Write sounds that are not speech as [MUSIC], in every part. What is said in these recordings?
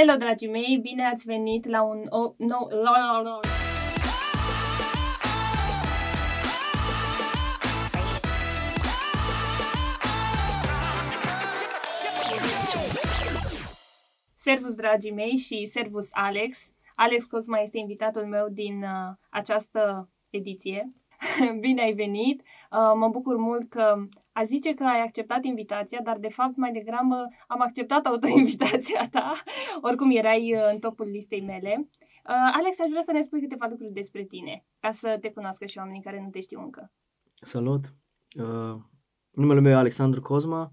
Hello, dragii mei! Bine ați venit la un o, nou... La, la, la. Servus, dragii mei, și servus Alex. Alex Cosma este invitatul meu din uh, această ediție. [LAUGHS] Bine ai venit! Uh, mă bucur mult că a zice că ai acceptat invitația, dar de fapt mai degrabă am acceptat autoinvitația ta. [LAUGHS] Oricum erai uh, în topul listei mele. Uh, Alex, aș vrea să ne spui câteva lucruri despre tine, ca să te cunoască și oamenii care nu te știu încă. Salut! Uh, numele meu e Alexandru Cosma,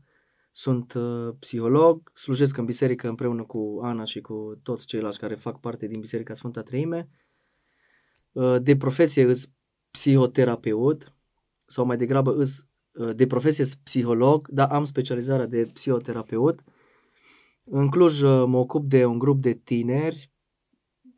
sunt uh, psiholog, slujesc în biserică împreună cu Ana și cu toți ceilalți care fac parte din Biserica Sfânta Treime. Uh, de profesie îs psihoterapeut sau mai degrabă îs uh, de profesie psiholog, dar am specializarea de psihoterapeut. În Cluj uh, mă ocup de un grup de tineri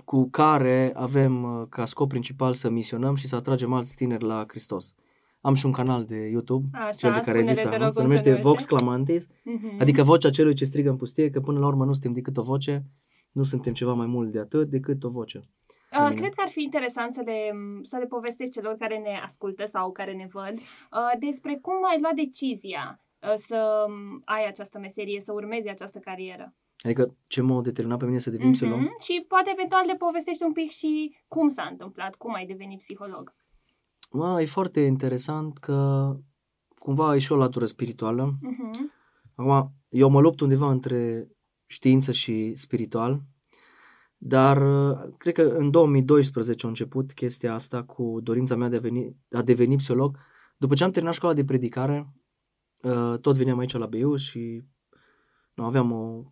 cu care avem uh, ca scop principal să misionăm și să atragem alți tineri la Hristos. Am și un canal de YouTube, Așa, cel de care ai zis spune-le, te anunț, rog, se cum numește se Vox numește? Clamantis, Mhm. adică vocea celui ce strigă în pustie, că până la urmă nu suntem decât o voce, nu suntem ceva mai mult de atât decât o voce. Uh, Bine. cred că ar fi interesant să le, să le povestești celor care ne ascultă sau care ne văd uh, despre cum ai luat decizia uh, să um, ai această meserie, să urmezi această carieră. Adică ce m-a determinat pe mine să devin psiholog? Mhm. Și poate eventual le povestești un pic și cum s-a întâmplat, cum ai devenit psiholog. Mă, e foarte interesant că cumva e și o latură spirituală. Mhm. Acum, eu mă lupt undeva între știință și spiritual, dar uh, cred că în 2012 a început chestia asta cu dorința mea de a, veni, a deveni psiholog. După ce am terminat școala de predicare, uh, tot veneam aici la BU și nu, aveam o,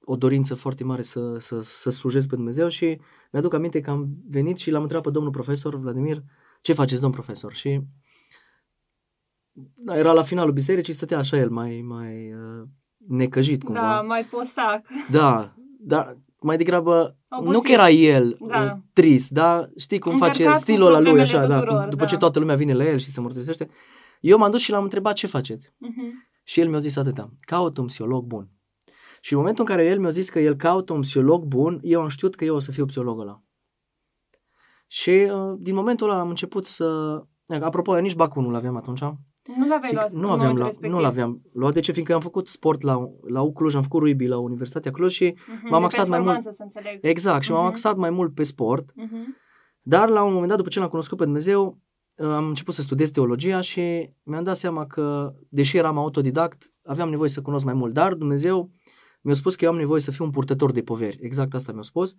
o dorință foarte mare să, să, să slujesc pe Dumnezeu și mi-aduc aminte că am venit și l-am întrebat pe domnul profesor Vladimir, ce faceți, domn profesor? Și da, era la finalul bisericii, stătea așa el, mai, mai uh, necăjit cumva. Da, mai postac. Da, dar mai degrabă, Obosit. nu că era el Da. uh, trist, da, știi cum face el, Încărcat cu stilul ăla lui problemele așa, da, tuturor, cum- după da. ce toată lumea vine la el și se mărturisește. Eu m-am dus și l-am întrebat ce faceți. Mhm. Și el mi-a zis atâta, caut un psiholog bun. Și în momentul în care el mi-a zis că el caută un psiholog bun, eu am știut că eu o să fiu psihologul ăla. Și uh, din momentul ăla am început să... Apropo, eu nici bacul nu l-aveam atunci. Nu l-aveai Și luat nu în aveam, momentul la, respectiv. nu l-aveam luat. De ce? Fiindcă am făcut sport la, la U Cluj, am făcut rugby la Universitatea Cluj și Mhm, m-am de axat mai mult- performanță, să înțeleg. exact, și m-am Mhm. axat mai mult pe sport. Mhm. Dar la un moment dat, după ce l-am cunoscut pe Dumnezeu, uh, am început să studiez teologia și mi-am dat seama că, deși eram autodidact, aveam nevoie să cunosc mai mult. Dar Dumnezeu mi-a spus că eu am nevoie să fiu un purtător de poveri. Exact asta mi-a spus.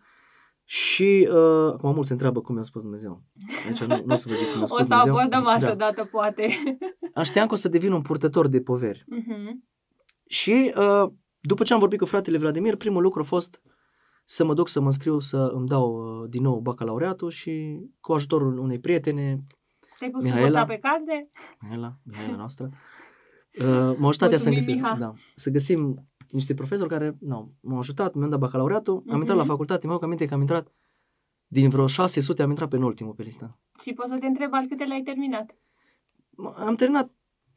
Și uh, acum mulți se întreabă cum mi-a spus Dumnezeu. Deci nu, nu o să vă zic cum mi-a spus O să Dumnezeu. abordăm altă Da. dată, poate. Știam că o să devin un purtător de poveri. Mhm. Și uh, după ce am vorbit cu fratele Vladimir, primul lucru a fost să mă duc să mă înscriu să îmi dau uh, din nou bacalaureatul și cu ajutorul unei prietene, Te-ai pus Mihaela? cu bota pe carte? Mihaela, Mihaela noastră, uh, m-a ajutat ea să Mulțumim, găsesc, Miha. da, să găsim niște profesori care nu, m-au ajutat, mi-am dat bacalaureatul, am Mhm. intrat la facultate, mi-au aminte că am intrat din vreo 600, am intrat pe ultimul pe listă. Și poți să te întreb al câte l-ai terminat. M- Am terminat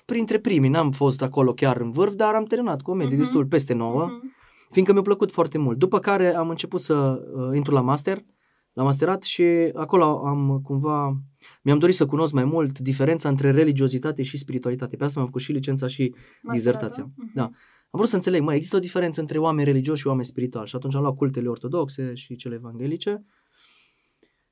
printre primii, n-am fost acolo chiar în vârf, dar am terminat cu o medie Mhm. destul peste 9. Mhm. fiindcă mi-a plăcut foarte mult. După care am început să uh, intru la master, la masterat și acolo am cumva, mi-am dorit să cunosc mai mult diferența între religiozitate și spiritualitate. Pe asta m-am făcut și licența și dizertația. Masteratul? Mhm. Da. Am vrut să înțeleg, mai există o diferență între oameni religioși și oameni spirituali. Și atunci am luat cultele ortodoxe și cele evanghelice.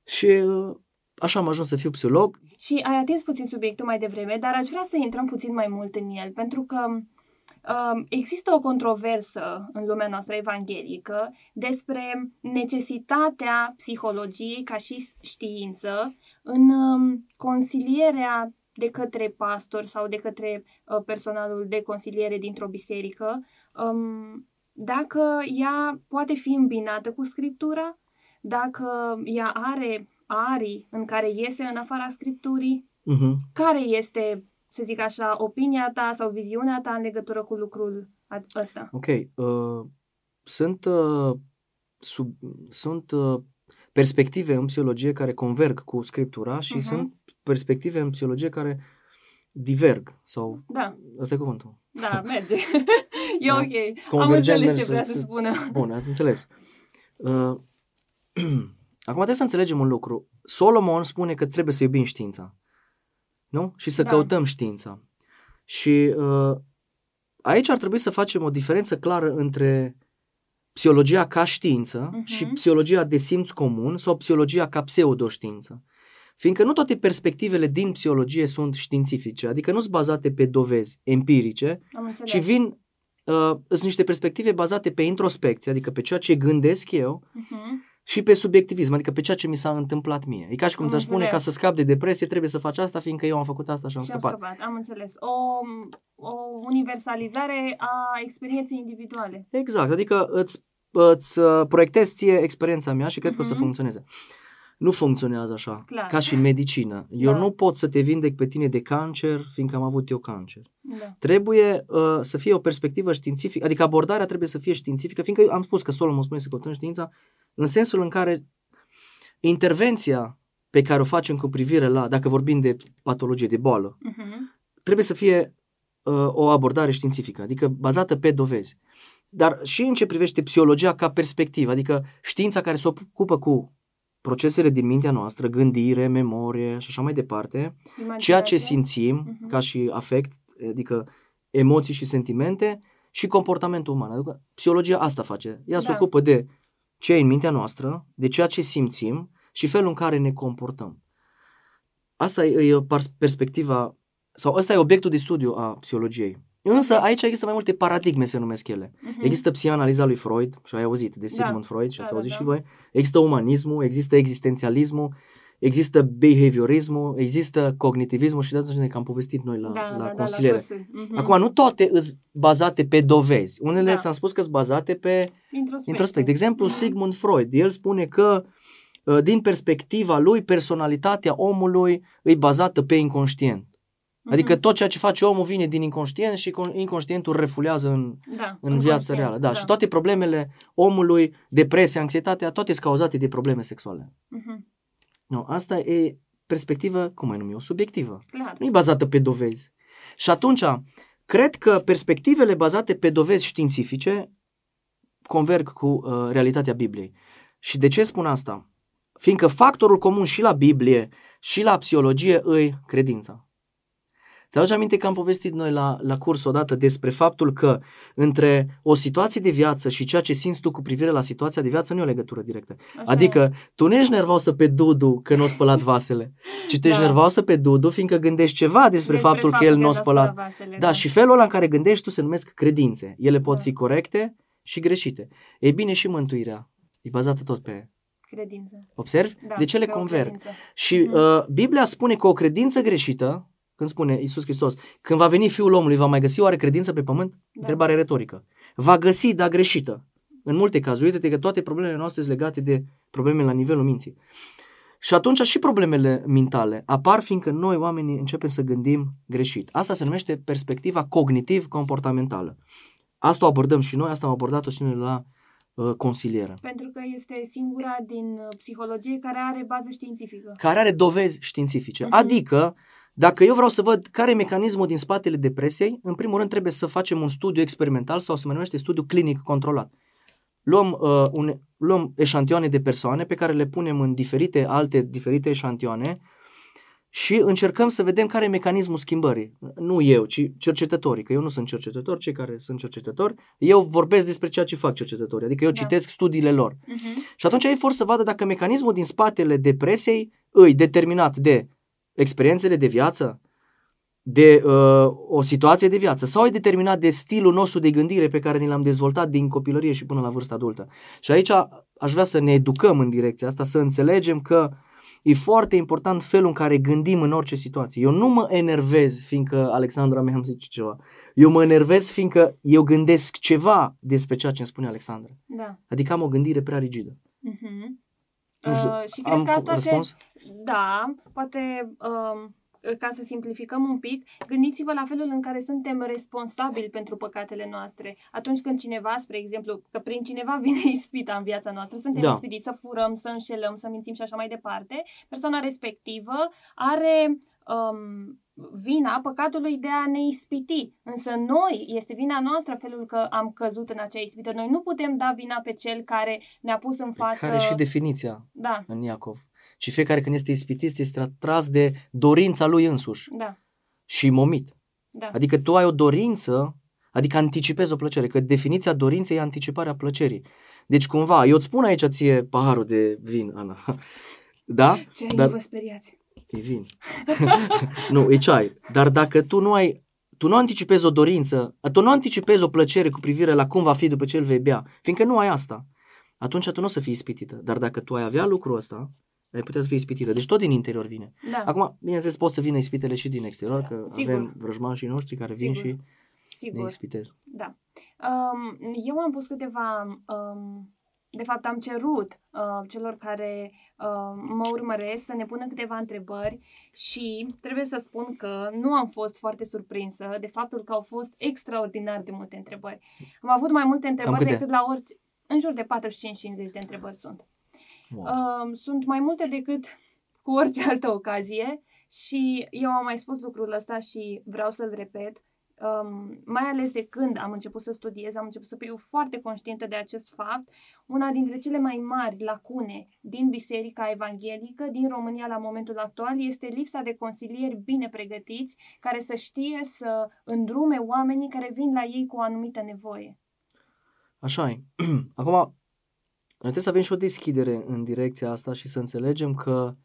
Și uh, așa am ajuns să fiu psiholog. Și ai atins puțin subiectul mai devreme, dar aș vrea să intrăm puțin mai mult în el, pentru că um, există o controversă în lumea noastră evanghelică despre necesitatea psihologiei ca și știință în um, consilierea de către pastor sau de către uh, personalul de consiliere dintr-o biserică, um, dacă ea poate fi îmbinată cu scriptura, dacă ea are arii în care iese în afara scripturii, Uh-huh. care este, să zic așa, opinia ta sau viziunea ta în legătură cu lucrul a- ăsta? Ok. Uh, sunt uh, sub, sunt uh, perspective în psihologie care converg cu scriptura și Mhm. sunt perspective în psihologie care diverg sau Da, ăsta e cuvântul. da, merge. [LAUGHS] e Da. ok. Am Convergent înțeles ce merge vrea să- să spună. Bun, ați înțeles. Uh, [CLEARS THROAT] Acum trebuie să înțelegem un lucru. Solomon spune că trebuie să iubim știința. Nu? Și să Da. căutăm știința. Și uh, aici ar trebui să facem o diferență clară între psihologia ca știință Mhm. și psihologia de simț comun sau psihologia ca pseudoștiință. Fiindcă nu toate perspectivele din psihologie sunt științifice, adică nu sunt bazate pe dovezi empirice, Am înțeles. ci vin, uh, sunt niște perspective bazate pe introspecție, adică pe ceea ce gândesc eu Mhm. Și pe subiectivism, adică pe ceea ce mi s-a întâmplat mie. E ca și cum Am ți-aș spune, ca înțeles. să scap de depresie, trebuie să faci asta, fiindcă eu am făcut asta și am Și am scăpat. scăpat, am înțeles. O, o universalizare a experienței individuale. Exact, adică îți, îți uh, proiectezi ție experiența mea și cred că o să Mhm. funcționeze. Nu funcționează așa, Clar. ca și în medicină. Eu Da. nu pot să te vindec pe tine de cancer, fiindcă am avut eu cancer. Da. Trebuie uh, să fie o perspectivă științifică, adică abordarea trebuie să fie științifică, fiindcă am spus că Solomon spune să căutăm știința, în sensul în care intervenția pe care o facem cu privire la, dacă vorbim de patologie, de boală, Mhm. trebuie să fie uh, o abordare științifică, adică bazată pe dovezi. Dar și în ce privește psihologia ca perspectivă, adică știința care se ocupă cu procesele din mintea noastră, gândire, memorie și așa mai departe, ceea Imaginație. ce simțim Mhm. ca și afect, adică emoții și sentimente și comportamentul uman. Adică psihologia asta face. Ea se Da. ocupă de ce e în mintea noastră, de ceea ce simțim și felul în care ne comportăm. Asta e, e par- perspectiva, sau ăsta e obiectul de studiu a psihologiei. Însă aici există mai multe paradigme, se numesc ele. Mhm. Există psihanaliza lui Freud, și ai auzit de Da. Sigmund Freud și Da, ați da, auzit da. și voi. Există umanismul, există existențialismul, există behaviorismul, există cognitivismul și de atunci că am povestit noi la, da, la da, da, consiliere. La cursuri. Mhm. Acum, nu toate sunt bazate pe dovezi. Unele Da. ți-am spus că sunt bazate pe Introspecție. introspect. De exemplu, Mhm. Sigmund Freud, el spune că uh, din perspectiva lui, personalitatea omului e bazată pe inconștient. Mhm. Adică tot ceea ce face omul vine din inconștient și con- inconștientul refulează în, da, în viața conștient, reală. Da. Și toate problemele omului, depresia, anxietatea, toate sunt cauzate de probleme sexuale. Mhm. Nu, asta e perspectivă, cum mai numi, o subiectivă. Clar. Nu e bazată pe dovezi. Și atunci, cred că perspectivele bazate pe dovezi științifice converg cu uh, realitatea Bibliei. Și de ce spun asta? Fiindcă factorul comun și la Biblie și la psihologie îi credința. Ți-aduce aminte că am povestit noi la, la curs odată despre faptul că între o situație de viață și ceea ce simți tu cu privire la situația de viață nu e o legătură directă. Așa Adică tu nu ești nervoasă pe Dudu că nu a spălat vasele, ci tu [LAUGHS] ești Da. nervoasă pe Dudu fiindcă gândești ceva despre, faptul că el nu a spălat. vasele, Da, și felul ăla în care gândești tu se numesc credințe. Ele pot Da. fi corecte și greșite. Ei bine, și mântuirea e bazată tot pe... Credință. Observi? Da, de ce le pe o converg? credință. Și Mhm. uh, Biblia spune că o credință greșită, când spune Iisus Hristos, când va veni Fiul omului, va mai găsi oare credință pe pământ? Da. Întrebare retorică. Va găsi, dar greșită. În multe cazuri, uite-te că toate problemele noastre sunt legate de probleme la nivelul minții. Și atunci și problemele mentale apar fiindcă noi oamenii începem să gândim greșit. Asta se numește perspectiva cognitiv-comportamentală. Asta o abordăm și noi, asta am abordat-o și noi la uh, consilieră. Pentru că este singura din uh, psihologie care are bază științifică. care are dovezi științifice. Mhm. Adică, dacă eu vreau să văd care e mecanismul din spatele depresiei, în primul rând trebuie să facem un studiu experimental sau se mai numește studiu clinic controlat. Luăm, uh, un, luăm eșantioane de persoane pe care le punem în diferite alte diferite eșantioane și încercăm să vedem care e mecanismul schimbării. Nu eu, ci cercetătorii, că eu nu sunt cercetător, cei care sunt cercetători, eu vorbesc despre ceea ce fac cercetătorii, adică eu Da. citesc studiile lor. Uh-huh. Și atunci ei vor să vadă dacă mecanismul din spatele depresiei îi determinat de experiențele de viață, de uh, o situație de viață sau e determinat de stilul nostru de gândire pe care ni l-am dezvoltat din copilărie și până la vârsta adultă. Și aici aș vrea să ne educăm în direcția asta, să înțelegem că e foarte important felul în care gândim în orice situație. Eu nu mă enervez fiindcă Alexandra mi-a [LAUGHS] zis ceva. Eu mă enervez fiindcă eu gândesc ceva despre ceea ce îmi spune Alexandra. Da. Adică am o gândire prea rigidă. Uh-huh. Nu știu, uh, și cred am că asta răspuns? se... Da, poate... Um, ca să simplificăm un pic, gândiți-vă la felul în care suntem responsabili pentru păcatele noastre. Atunci când cineva, spre exemplu, că prin cineva [LAUGHS] vine ispita în viața noastră, suntem Da. ispitiți să furăm, să înșelăm, să mințim și așa mai departe, persoana respectivă are um, vina păcatului de a ne ispiti. Însă noi, este vina noastră felul că am căzut în acea ispită. Noi nu putem da vina pe cel care ne-a pus în față... Care și definiția Da, în Iacov. Și fiecare când este ispitit este atras de dorința lui însuși da, și momit. da. Adică tu ai o dorință, adică anticipezi o plăcere, că definiția dorinței e anticiparea plăcerii. Deci cumva, eu îți spun aici ție paharul de vin, Ana. [LAUGHS] Da? Ce Dar- Dar... vă speriați. E vin. [LAUGHS] nu, e ceai. Dar dacă tu nu ai tu nu anticipezi o dorință, tu nu anticipezi o plăcere cu privire la cum va fi după ce îl vei bea, fiindcă nu ai asta, atunci tu nu o să fii ispitită. Dar dacă tu ai avea lucrul ăsta, ai putea să fii ispitită. Deci tot din interior vine. Da, Acum, bineînțeles, pot să vină ispitele și din exterior, că Sigur. avem vrăjmașii noștri care vin Sigur. și ne sigur. ispitez. Da. Um, eu am pus câteva... Um, de fapt, am cerut uh, celor care uh, mă urmăresc să ne pună câteva întrebări și trebuie să spun că nu am fost foarte surprinsă de faptul că au fost extraordinar de multe întrebări. Am avut mai multe întrebări câte? decât la orice... În jur de 45-50 de întrebări sunt. Wow. Um, sunt mai multe decât cu orice altă ocazie și eu am mai spus lucrul ăsta și vreau să-l repet. Um, mai ales de când am început să studiez, am început să fiu foarte conștientă de acest fapt. Una dintre cele mai mari lacune din Biserica Evanghelică din România la momentul actual este lipsa de consilieri bine pregătiți care să știe să îndrume oamenii care vin la ei cu o anumită nevoie. Așa e. [CLEARS THROAT] Acum, noi trebuie să avem și o deschidere în direcția asta și să înțelegem că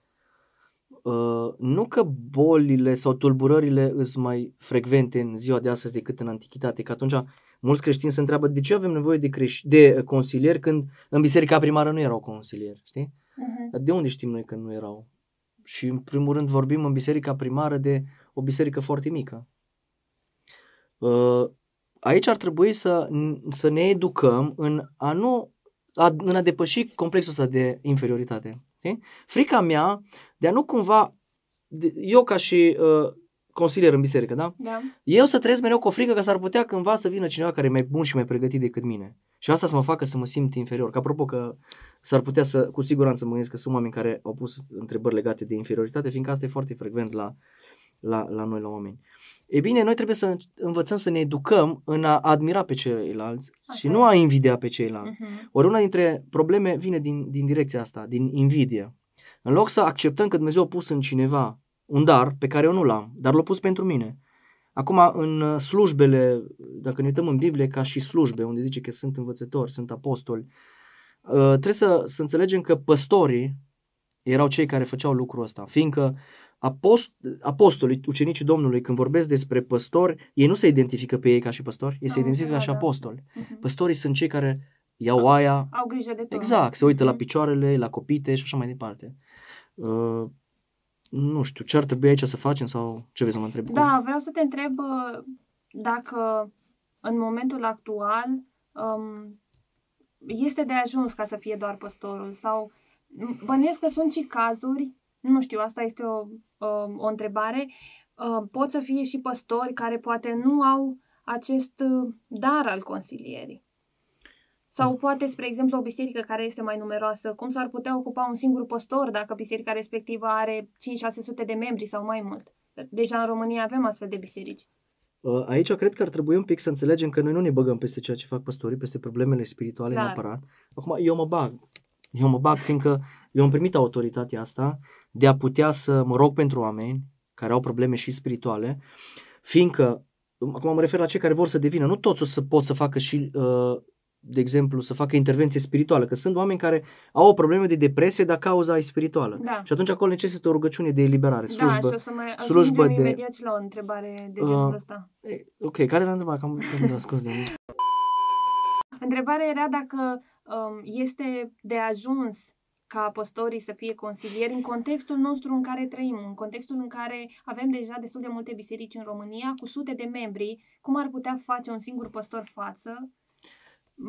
uh, nu că bolile sau tulburările sunt mai frecvente în ziua de astăzi decât în antichitate, că atunci mulți creștini se întreabă de ce avem nevoie de, creș- de uh, consilieri când în biserica primară nu erau consilieri, știi? Uh-huh. Dar de unde știm noi că nu erau? Și în primul rând vorbim în biserica primară de o biserică foarte mică. Uh, Aici ar trebui să, să ne educăm în a nu a, în a depăși complexul ăsta de inferioritate. Știi? Frica mea de a nu cumva, de, eu ca și uh, consilier în biserică, da? Da? Eu să trăiesc mereu cu o frică că s-ar putea cândva să vină cineva care e mai bun și mai pregătit decât mine. Și asta să mă facă să mă simt inferior. Că apropo că s-ar putea să, cu siguranță mă gândesc că sunt oameni care au pus întrebări legate de inferioritate, fiindcă asta e foarte frecvent la, la, la noi, la oameni. E bine, noi trebuie să învățăm să ne educăm în a admira pe ceilalți Așa și e. nu a invidia pe ceilalți. Uh-huh. Ori una dintre probleme vine din, din direcția asta, din invidie. În loc să acceptăm că Dumnezeu a pus în cineva un dar pe care eu nu l-am, dar l-a pus pentru mine. Acum, în uh, slujbele, dacă ne uităm în Biblie, ca și slujbe, unde zice că sunt învățători, sunt apostoli, uh, trebuie să, să înțelegem că păstorii erau cei care făceau lucrul ăsta, fiindcă apost, apostolii, ucenicii Domnului, când vorbesc despre păstori, ei nu se identifică pe ei ca și păstori, ei se Am identifică ca și înțeles, da. apostoli. Uh-huh. Păstorii sunt cei care iau aia, Au grijă de tot. exact, se uită la Mhm. picioarele, la copite și așa mai departe. Uh, nu știu, ce ar trebui aici să facem sau ce vrei să mă întreb? Da, vreau să te întreb uh, dacă în momentul actual um, este de ajuns ca să fie doar păstorul sau bănuiesc că sunt și cazuri, nu știu, asta este o, um, o întrebare, uh, pot să fie și păstori care poate nu au acest uh, dar al consilierii. Sau poate, spre exemplu, o biserică care este mai numeroasă, cum s-ar putea ocupa un singur păstor dacă biserica respectivă are 5-600 de membri sau mai mult? Deja în România avem astfel de biserici. Uh, Aici cred că ar trebui un pic să înțelegem că noi nu ne băgăm peste ceea ce fac păstorii, peste problemele spirituale Clar. neapărat. Acum, eu mă bag. Eu mă bag fiindcă eu îmi permit autoritatea asta de a putea să mă rog pentru oameni care au probleme și spirituale, fiindcă, acum mă refer la cei care vor să devină, nu toți o să pot să facă și, uh, de exemplu, să facă intervenție spirituală, că sunt oameni care au o problemă de depresie, dar cauza e spirituală. Da. Și atunci acolo necesită o rugăciune de eliberare, slujbă. da, și o să mai slujbă ajungem de- imediat și la o întrebare de genul Uh, ăsta. Ei, Ok, care era întrebarea? Cam am scuze. Întrebarea era dacă um, este de ajuns ca păstorii să fie consilieri în contextul nostru în care trăim, în contextul în care avem deja destul de multe biserici în România cu sute de membri, cum ar putea face un singur păstor față?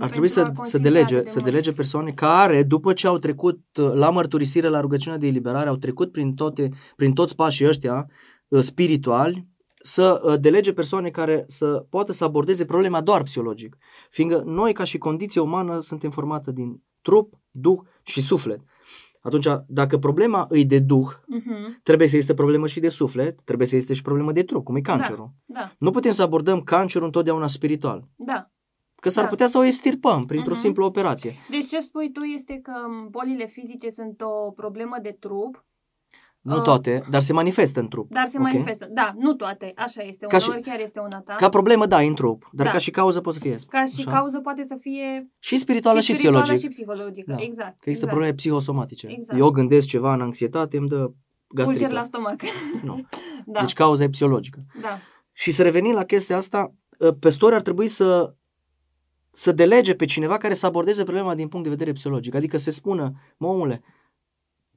Ar trebui pentru a să, să consilia delege, atât de să mulți? delege persoane care, după ce au trecut uh, la mărturisire, la rugăciunea de eliberare, au trecut prin, toate, prin toți pașii ăștia uh, spirituali, să uh, delege persoane care să poată să abordeze problema doar psihologic. Fiindcă noi, ca și condiție umană, suntem formată din trup, duh și suflet. Atunci, dacă problema îi de duh, Mhm. trebuie să existe problemă și de suflet, trebuie să existe și problemă de trup, cum e cancerul. Da, Nu putem să abordăm cancerul întotdeauna spiritual. da. Că s-ar Da. putea să o estirpăm printr-o Mhm. simplă operație. Deci ce spui tu este că m, bolile fizice sunt o problemă de trup, Nu Uh, toate, dar se manifestă în trup. dar se ok? manifestă. Da, nu toate, așa este. Ca și- Uneori chiar este una ta. Ca problemă, da, e în trup, dar Da. ca și cauză poate să fie. Ca și așa? cauză poate să fie Și spirituală și, și spirituală psihologic. și psihologică. Da. Exact. Că există exact. probleme psihosomatice. Exact. Eu gândesc ceva în anxietate, îmi dă gastrită. Ulcer la stomac. Nu. [LAUGHS] da, Deci cauza e psihologică. da. Și să revenim la chestia asta, ă, păstorii ar trebui să să delege pe cineva care să abordeze problema din punct de vedere psihologic. Adică să spună, mă omule,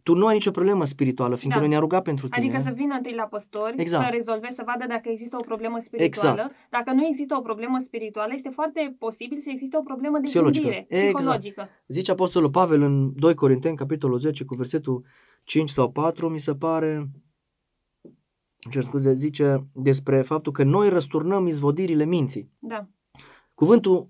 tu nu ai nicio problemă spirituală, fiindcă Da. noi ne-am rugat pentru tine. Adică să vină întâi la păstori, Exact. să rezolve, să vadă dacă există o problemă spirituală. Exact. Dacă nu există o problemă spirituală, este foarte posibil să existe o problemă de Psihologică. gândire, Exact. psihologică. Zice Apostolul Pavel în 2 Corinteni, capitolul 10, cu versetul 5 sau 4, mi se pare, îmi cer scuze, zice despre faptul că noi răsturnăm izvodirile minții. Da. Cuvântul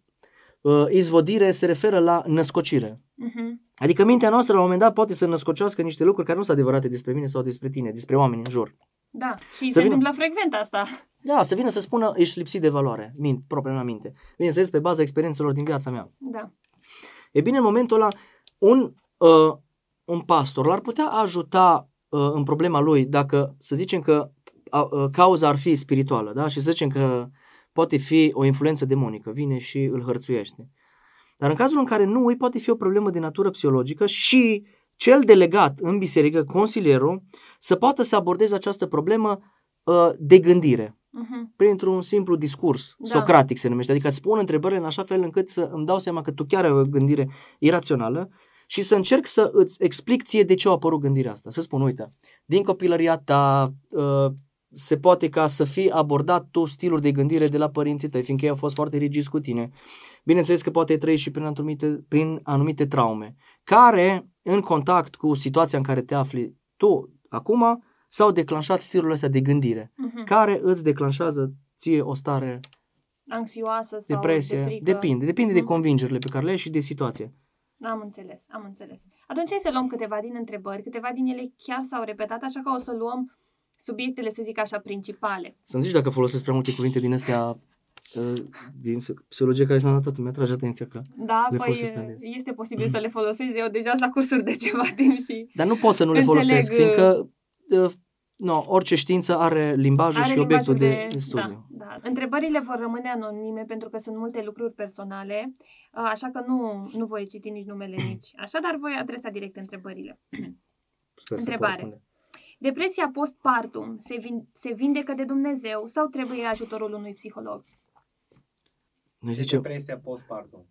uh, izvodire se referă la născocire. Mhm. Adică mintea noastră la un moment dat poate să născocească niște lucruri care nu sunt adevărate despre mine sau despre tine, despre oameni în jur. Da. Și Să se vină- întâmplă frecvent asta. Da, să vină să spună, ești lipsit de valoare, mint, propria mea minte. Bineînțeles, pe baza experiențelor din viața mea. Da. E bine, în momentul ăla, un, uh, un pastor l-ar putea ajuta uh, în problema lui dacă, să zicem că uh, uh, cauza ar fi spirituală, da? Și să zicem că poate fi o influență demonică, vine și îl hărțuiește. Dar în cazul în care nu, îi poate fi o problemă de natură psihologică și cel delegat în biserică, consilierul, să poată să abordeze această problemă uh, de gândire Mhm. printr-un simplu discurs, Da. socratic se numește, adică îți pun întrebările în așa fel încât să îmi dau seama că tu chiar ai o gândire irațională și să încerc să îți explic ție de ce a apărut gândirea asta. Să spun, uite, din copilăria ta uh, se poate ca să fii abordat tu stiluri de gândire de la părinții tăi, fiindcă ei au fost foarte rigizi cu tine. Bineînțeles că poate trăi și prin anumite, prin anumite traume, care, în contact cu situația în care te afli tu acum, s-au declanșat stilurile astea de gândire Mhm. care îți declanșează ție o stare, Anxioasă sau depresie. de frică. Depinde, depinde de Mhm. convingerile pe care le ai și de situație. Am înțeles, am înțeles. Atunci hai să luăm câteva din întrebări. Câteva din ele chiar s-au repetat, așa că o să luăm subiectele, să zic așa, principale. Să-mi zici dacă folosesc prea multe cuvinte din astea uh, din psihologie care s-a notat, mi atrage atenția că... Da, Le păi folosesc prea des. este posibil să le folosesc. Eu deja sunt la cursuri de ceva [LAUGHS] timp și Dar nu pot să nu le Înțeleg, folosesc, fiindcă uh, no, orice știință are limbajul are și obiectul limbajul de, de studiu. Da, da. Întrebările vor rămâne anonime pentru că sunt multe lucruri personale, uh, așa că nu, nu voi citi nici numele nici așa, dar voi adresa direct întrebările. Sper să Întrebare. Pot răspunde. Depresia postpartum se, vin, se vindecă de Dumnezeu sau trebuie ajutorul unui psiholog? Noi Ce zicem, depresia postpartum.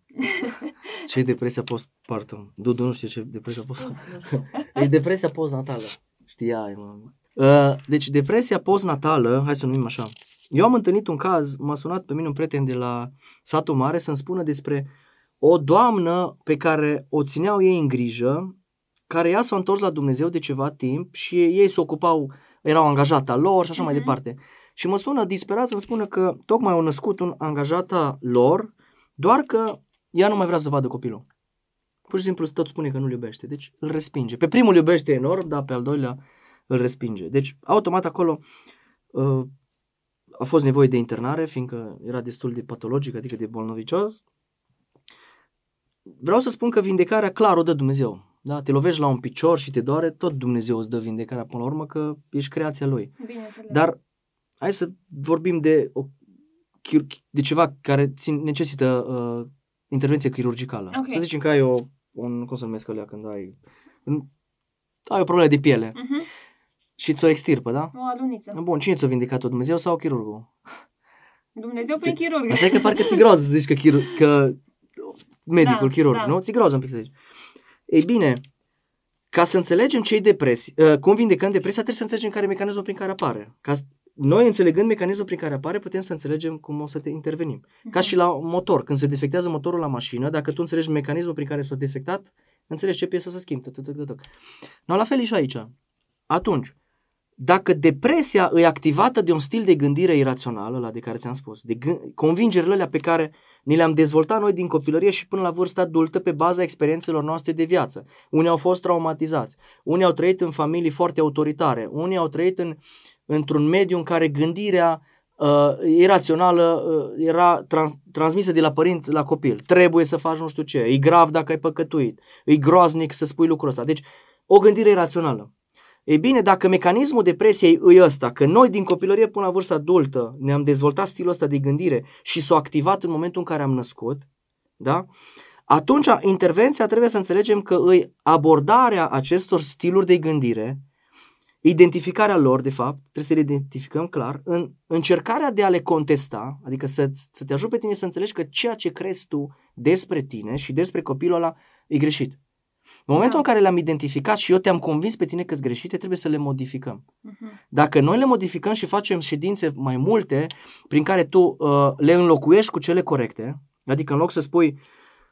[LAUGHS] ce e depresia postpartum? Dudu nu știe ce e depresia postpartum. [LAUGHS] e depresia postnatală. Știai, mă. Uh, Deci depresia postnatală, hai să o numim așa. Eu am întâlnit un caz, m-a sunat pe mine un prieten de la satul mare să-mi spună despre o doamnă pe care o țineau ei în grijă, care ea s-a întors la Dumnezeu de ceva timp și ei se ocupau, erau angajata lor și așa mai Mhm. departe. Și mă sună disperat să-mi spună că tocmai au născut un angajata lor, doar că ea nu mai vrea să vadă copilul. Pur și simplu tot spune că nu-l iubește. Deci îl respinge. Pe primul îl iubește enorm, dar pe al doilea îl respinge. Deci automat acolo uh, a fost nevoie de internare, fiindcă era destul de patologic, adică de bolnovicios. Vreau să spun că vindecarea clar o dă Dumnezeu. Da? Te lovești la un picior și te doare, tot Dumnezeu îți dă vindecarea până la urmă, că ești creația Lui. Bineînțeles. Dar hai să vorbim de, o, chir- de ceva care țin, necesită uh, intervenție chirurgicală. Ok. Să zicem că ai o, un, cum să numesc alea când ai, în, ai o problemă de piele Mhm. și ți-o extirpă, da? O aluniță. Bun, cine ți-a vindecat-o, Dumnezeu sau chirurgul? Dumnezeu prin chirurg. Așa e că parcă ți groază să zici că, chir, că medicul, Da, chirurg, da. nu? Ți groază un pic să zici. Ei bine, ca să înțelegem ce e depresie, uh, cum vindecăm depresia, trebuie să înțelegem care e mecanismul prin care apare. Ca s- noi, înțelegând mecanismul prin care apare, putem să înțelegem cum o să te intervenim. Ca și la motor, când se defectează motorul la mașină, dacă tu înțelegi mecanismul prin care s-a defectat, înțelegi ce piesă să schimbi. Tuc, tuc, tuc, tuc. No, la fel e și aici. Atunci, dacă depresia e activată de un stil de gândire irațională, la de care ți-am spus, de gând- convingerile alea pe care Ni le-am dezvoltat noi din copilărie și până la vârsta adultă pe baza experiențelor noastre de viață. Unii au fost traumatizați, unii au trăit în familii foarte autoritare, unii au trăit în, într-un mediu în care gândirea uh, irațională uh, era trans, transmisă de la părinți la copil. Trebuie să faci nu știu ce, e grav dacă ai păcătuit, e groaznic să spui lucrul ăsta. Deci, o gândire irațională. Ei bine, dacă mecanismul depresiei e ăsta, că noi din copilărie până la vârsta adultă ne-am dezvoltat stilul ăsta de gândire și s-a activat în momentul în care am născut, da? atunci intervenția trebuie să înțelegem că îi abordarea acestor stiluri de gândire, identificarea lor, de fapt, trebuie să le identificăm clar, în încercarea de a le contesta, adică să, să te ajute pe tine să înțelegi că ceea ce crezi tu despre tine și despre copilul ăla e greșit. În momentul da. în care le-am identificat și eu te-am convins pe tine că sunt greșite, trebuie să le modificăm. Uh-huh. Dacă noi le modificăm și facem ședințe mai multe prin care tu uh, le înlocuiești cu cele corecte, adică în loc să spui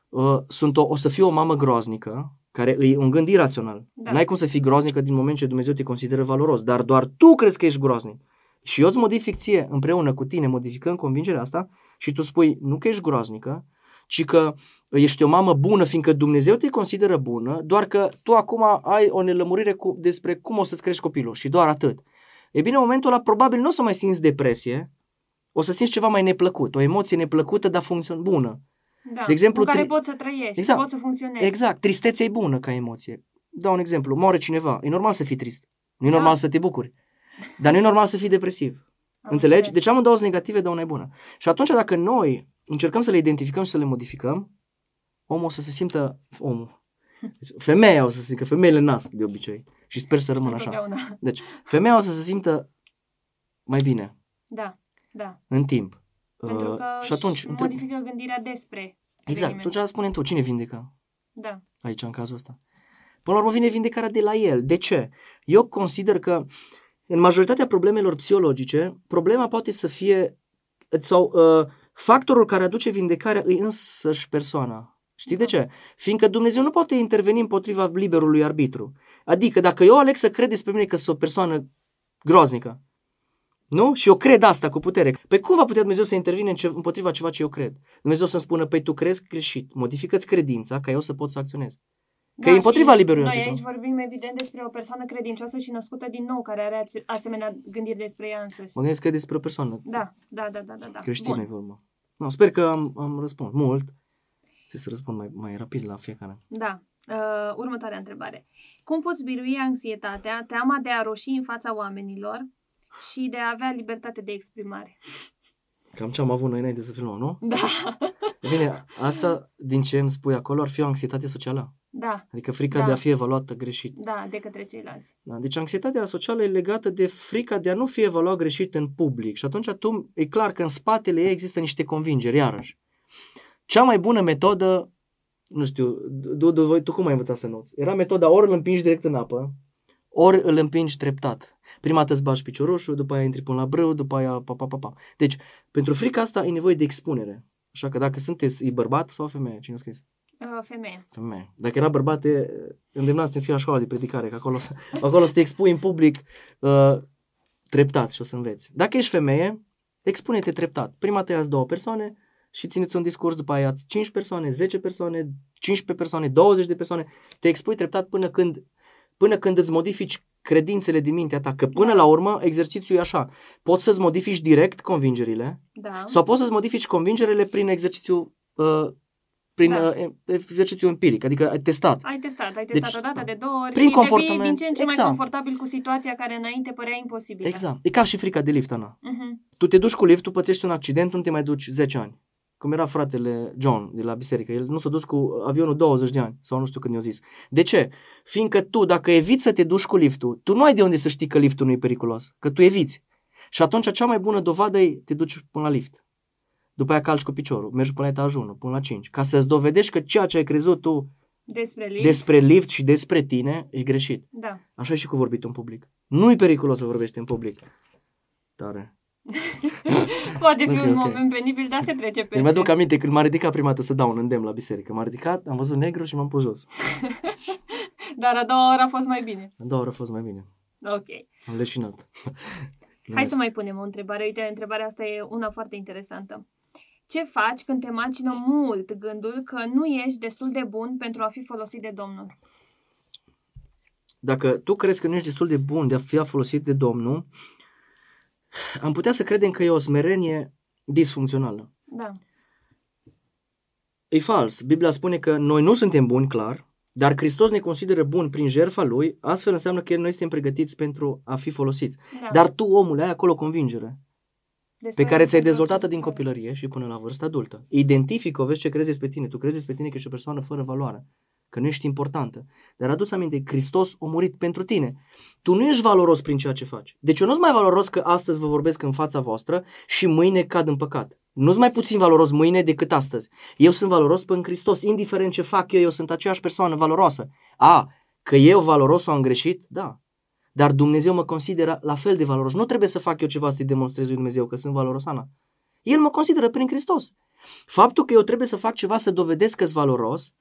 uh, sunt o, o să fiu o mamă groaznică, care e un gând irațional. Da. N-ai cum să fii groaznică din moment ce Dumnezeu te consideră valoros, dar doar tu crezi că ești groaznic. Și eu îți modific ție, împreună cu tine, modificăm convingerea asta și tu spui nu că ești groaznică, ci că ești o mamă bună, fiindcă Dumnezeu te consideră bună, doar că tu acum ai o nelămurire cu, despre cum o să-ți crești copilul și doar atât. E bine, în momentul ăla probabil nu o să mai simți depresie, o să simți ceva mai neplăcut, o emoție neplăcută, dar funcțion bună. Da, de exemplu, cu care tri... poți să trăiești, exact, poți să funcționezi. Exact, tristețea e bună ca emoție. Dau un exemplu, moare cineva, e normal să fii trist, nu e da. normal să te bucuri, dar nu e normal să fii depresiv. Am Înțelegi? Înțeles. Deci două negative, de una e bună. Și atunci dacă noi încercăm să le identificăm și să le modificăm, omul o să se simtă omul. Deci, femeia o să se simtă, femeile nasc de obicei și sper să rămână așa. Deci, femeia o să se simtă mai bine. Da, da. În timp. Pentru uh, că uh, și atunci modifică întreb... gândirea despre Exact, tu ce spune tu, cine vindecă? Da. Aici, în cazul ăsta. Până la urmă vine vindecarea de la el. De ce? Eu consider că în majoritatea problemelor psihologice, problema poate să fie sau uh, Factorul care aduce vindecarea îi însăși persoana. Știi de ce? Fiindcă Dumnezeu nu poate interveni împotriva liberului arbitru. Adică dacă eu aleg să cred despre mine că sunt o persoană groaznică, nu? Și eu cred asta cu putere. Păi cum va putea Dumnezeu să intervine împotriva ceva ce eu cred? Dumnezeu să-mi spună, păi tu crezi greșit, modifică-ți credința ca eu să pot să acționez. Că da, e împotriva liberului Noi aici vorbim evident despre o persoană credincioasă și născută din nou, care are asemenea gândiri despre ea însăși. Mă gândesc că e despre o persoană. Da, da, da, da, da. da. Creștină e vorba. No, sper că am, am răspuns mult. Trebuie să răspund mai, mai rapid la fiecare. Da. Uh, următoarea întrebare. Cum poți birui anxietatea, teama de a roși în fața oamenilor și de a avea libertate de exprimare? Cam ce am avut noi înainte să filmăm, nu? Da. Bine, asta, din ce îmi spui acolo, ar fi o anxietate socială. Da. Adică frica da. de a fi evaluată greșit. Da, de către ceilalți. Da, deci anxietatea socială e legată de frica de a nu fi evaluat greșit în public. Și atunci tu, e clar că în spatele ei există niște convingeri, iarăși. Cea mai bună metodă, nu știu, tu, tu, tu cum ai învățat să noți? Era metoda ori îl împingi direct în apă, ori îl împingi treptat. Prima dată îți bagi picioroșul, după aia intri până la brâu, după aia pa, pa, pa, pa. Deci, pentru frica asta e nevoie de expunere. Așa că dacă sunteți, e bărbat sau femeie? Cine a scris? Uh, femeie. Femeie. Dacă era bărbate, îndemnați să te înscrii la școala de predicare, că acolo, [LAUGHS] acolo să te expui în public uh, treptat și o să înveți. Dacă ești femeie, expune-te treptat. Prima te două persoane și țineți un discurs, după aia iați 5 persoane, 10 persoane, 15 persoane, 20 de persoane. Te expui treptat până când, până când îți modifici credințele din mintea ta, că până la urmă exercițiul e așa. Poți să-ți modifici direct convingerile da. sau poți să-ți modifici convingerile prin exercițiu uh, prin da. uh, exercițiu empiric, adică ai testat. Ai testat, ai testat deci, o dată, de două ori prin și comportament, din ce în ce exact. mai confortabil cu situația care înainte părea imposibilă. Exact. E ca și frica de lift, Ana. Uh-huh. Tu te duci cu lift, tu pățești un accident, nu te mai duci 10 ani. Cum era fratele John de la biserică. El nu s-a dus cu avionul 20 de ani sau nu știu când i-a zis. De ce? Fiindcă tu, dacă eviți să te duci cu liftul, tu nu ai de unde să știi că liftul nu e periculos. Că tu eviți. Și atunci cea mai bună dovadă e te duci până la lift după aia calci cu piciorul, mergi până la etajul 1, până la 5, ca să-ți dovedești că ceea ce ai crezut tu despre lift, despre lift și despre tine e greșit. Da. Așa e și cu vorbit în public. Nu e periculos să vorbești în public. Tare. [LAUGHS] Poate fi okay, un okay. moment penibil, dar se trece pe. Îmi aduc aminte când m-a ridicat prima dată să dau un îndemn la biserică. M-a ridicat, am văzut negru și m-am pus jos. [LAUGHS] dar a doua oră a fost mai bine. A doua oră a fost mai bine. Ok. Am leșinat. Hai să mai punem o întrebare. Uite, întrebarea asta e una foarte interesantă. Ce faci când te macină mult gândul că nu ești destul de bun pentru a fi folosit de Domnul? Dacă tu crezi că nu ești destul de bun de a fi folosit de Domnul, am putea să credem că e o smerenie disfuncțională. Da. E fals. Biblia spune că noi nu suntem buni, clar, dar Hristos ne consideră buni prin jertfa Lui, astfel înseamnă că noi suntem pregătiți pentru a fi folosiți. da. Dar tu, omule, ai acolo convingere Despre pe care ți-ai Hristos. dezvoltat-o din copilărie și până la vârsta adultă. Identifică-o, vezi ce crezi despre tine. Tu crezi despre tine că ești o persoană fără valoare, că nu ești importantă. Dar adu-ți aminte, Hristos a murit pentru tine. Tu nu ești valoros prin ceea ce faci. Deci eu nu sunt mai valoros că astăzi vă vorbesc în fața voastră și mâine cad în păcat. Nu sunt mai puțin valoros mâine decât astăzi. Eu sunt valoros prin Hristos. Indiferent ce fac eu, eu sunt aceeași persoană valoroasă. A, că eu valoros sau am greșit? Da. Dar Dumnezeu mă consideră la fel de valoros. Nu trebuie să fac eu ceva să-i demonstrez lui Dumnezeu că sunt valoros, Ana. El mă consideră prin Hristos. Faptul că eu trebuie să fac ceva să dovedesc că sunt valoros,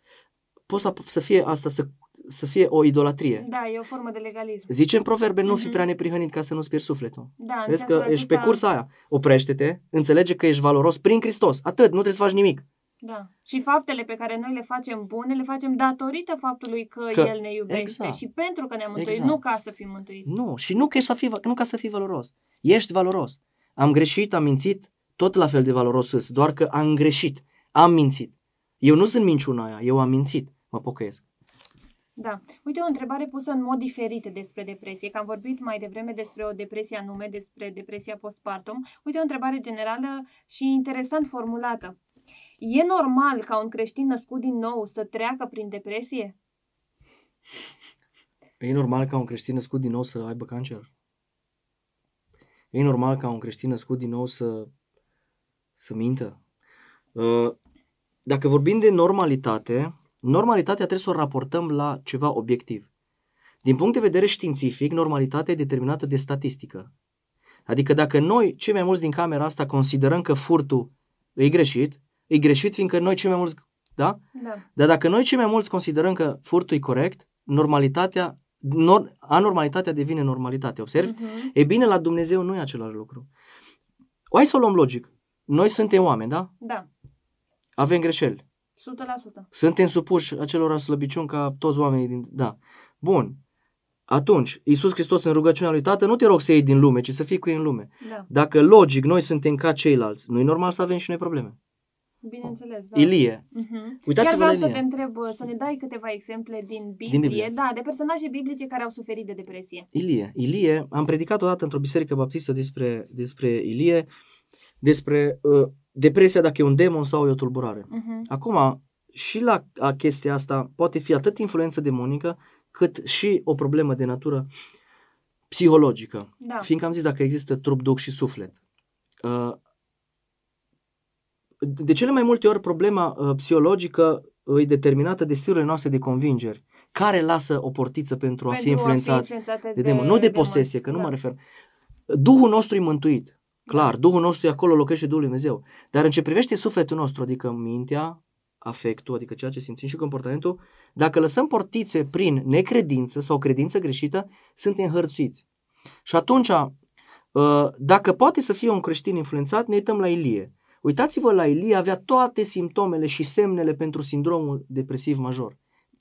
pot să, să fie asta, să, să fie o idolatrie. Da, e o formă de legalism. Zice în proverbe, nu fi Mhm. prea neprihănit ca să nu-ți pierzi sufletul. Da, în Vezi că sensul ești pe acesta- cursa aia. Oprește-te, înțelege că ești valoros prin Hristos. Atât, nu trebuie să faci nimic. Da. Și faptele pe care noi le facem bune, le facem datorită faptului că, Că- El ne iubește exact. și pentru că ne-a mântuit, Exact. nu ca să fim mântuiți. Nu, și nu, că ești să fii, nu ca să fii valoros. Ești valoros. Am greșit, am mințit, tot la fel de valoros sunt, doar că am greșit, am mințit. Eu nu sunt minciuna aia, eu am mințit, mă pocăiesc. Da. Uite o întrebare pusă în mod diferit despre depresie, că am vorbit mai devreme despre o depresie anume, despre depresia postpartum. Uite o întrebare generală și interesant formulată. E normal ca un creștin născut din nou să treacă prin depresie? E normal ca un creștin născut din nou să aibă cancer? E normal ca un creștin născut din nou să, să mintă? Uh, Dacă vorbim de normalitate, normalitatea trebuie să o raportăm la ceva obiectiv. Din punct de vedere științific, normalitatea e determinată de statistică. Adică dacă noi, cei mai mulți din camera asta, considerăm că furtul e greșit, e greșit fiindcă noi cei mai mulți, da? Da. Dar dacă noi cei mai mulți considerăm că furtul e corect, normalitatea, nor, anormalitatea devine normalitate. Observi? Mhm. E bine, la Dumnezeu nu e același lucru. Hai să o luăm logic. Noi suntem oameni, da? Da. Avem greșeli. 100%. Suntem supuși acelor slăbiciuni ca toți oamenii din... Da. Bun. Atunci, Iisus Hristos în rugăciunea lui Tată, nu te rog să iei din lume, ci să fii cu ei în lume. Da. Dacă logic noi suntem ca ceilalți, nu e normal să avem și noi probleme. Bineînțeles, da. Ilie. Mhm. Uitați-vă Chiar la vreau să Ilie. te întreb, să ne dai câteva exemple din Biblie, Din Biblie. da, de personaje biblice care au suferit de depresie. Ilie. Ilie, am predicat odată într-o biserică baptistă despre, despre Ilie, despre uh, depresia dacă e un demon sau e o tulburare. Mhm. Acum, și la a chestia asta poate fi atât influență demonică, cât și o problemă de natură psihologică. Da. Fiindcă am zis dacă există trup, duc și suflet. Uh, De cele mai multe ori problema uh, psihologică uh, e determinată de stilurile noastre de convingeri, care lasă o portiță pentru a fi Pentru influențați influențate de demon. Nu de demon. posesie, că nu Da. mă refer. Duhul nostru e mântuit. Clar, Duhul nostru e acolo, locuiește Duhul lui Dumnezeu. Dar în ce privește sufletul nostru, adică mintea, afectul, adică ceea ce simțim și comportamentul, dacă lăsăm portițe prin necredință sau credință greșită, suntem hărțuiți. Și atunci, uh, dacă poate să fie un creștin influențat, ne uităm la Ilie. Uitați-vă la Ilie, avea toate simptomele și semnele pentru sindromul depresiv major.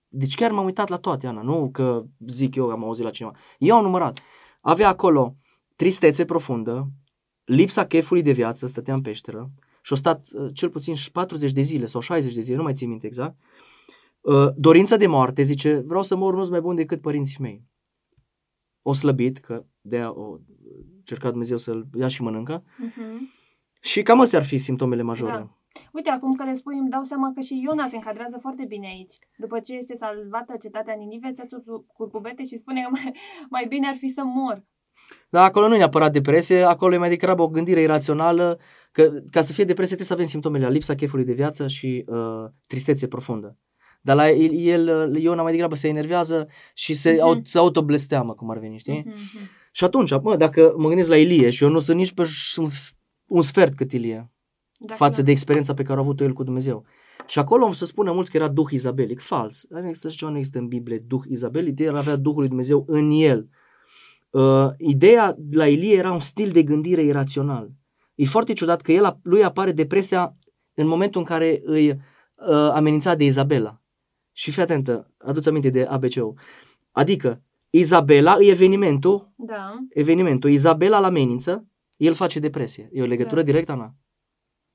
Deci chiar m-am uitat la toate, Ana, nu că zic eu, am auzit la cineva. Eu am numărat. Avea acolo tristețe profundă, lipsa chefului de viață, stătea în peșteră și a stat uh, cel puțin 40 de zile sau 60 de zile, nu mai țin minte exact. Uh, dorința de moarte, zice, vreau să mor, nu-s mai bun decât părinții mei. O slăbit, că de-aia o cerca Dumnezeu să-l ia și mănâncă. Mhm. Și cam astea ar fi simptomele majore. Da. Uite, acum că le spui, îmi dau seama că și Iona se încadrează foarte bine aici. După ce este salvată cetatea Ninive, se sub curcubete și spune că mai, mai bine ar fi să mor. Dar acolo nu e neapărat depresie, acolo e mai degrabă o gândire irațională, că ca să fie depresie trebuie să avem simptomele, lipsa chefului de viață și uh, tristețe profundă. Dar la el, el Iona mai degrabă se enervează și se, Mhm. au, se autoblesteamă, cum ar veni, știi? Mhm. Și atunci, mă, dacă mă gândesc la Ilie și eu nu sunt nici pe j- un, s- un sfert cât Ilie, Dacă față nu- de experiența pe care a avut-o el cu Dumnezeu. Și acolo o să spună mulți că era duh izabelic. Fals. Nu există și ceva, nu există în Biblie duh izabelic, el avea Duhul lui Dumnezeu în el. Uh, ideea la Ilie era un stil de gândire irațional. E foarte ciudat că el, lui apare depresia în momentul în care îi uh, amenința de Izabela. Și fii atentă, adu-ți aminte de ABC-ul. Adică, Izabela e evenimentul, Da. evenimentul, Izabela la amenință, el face depresie. E o legătură Da. directă, Ana?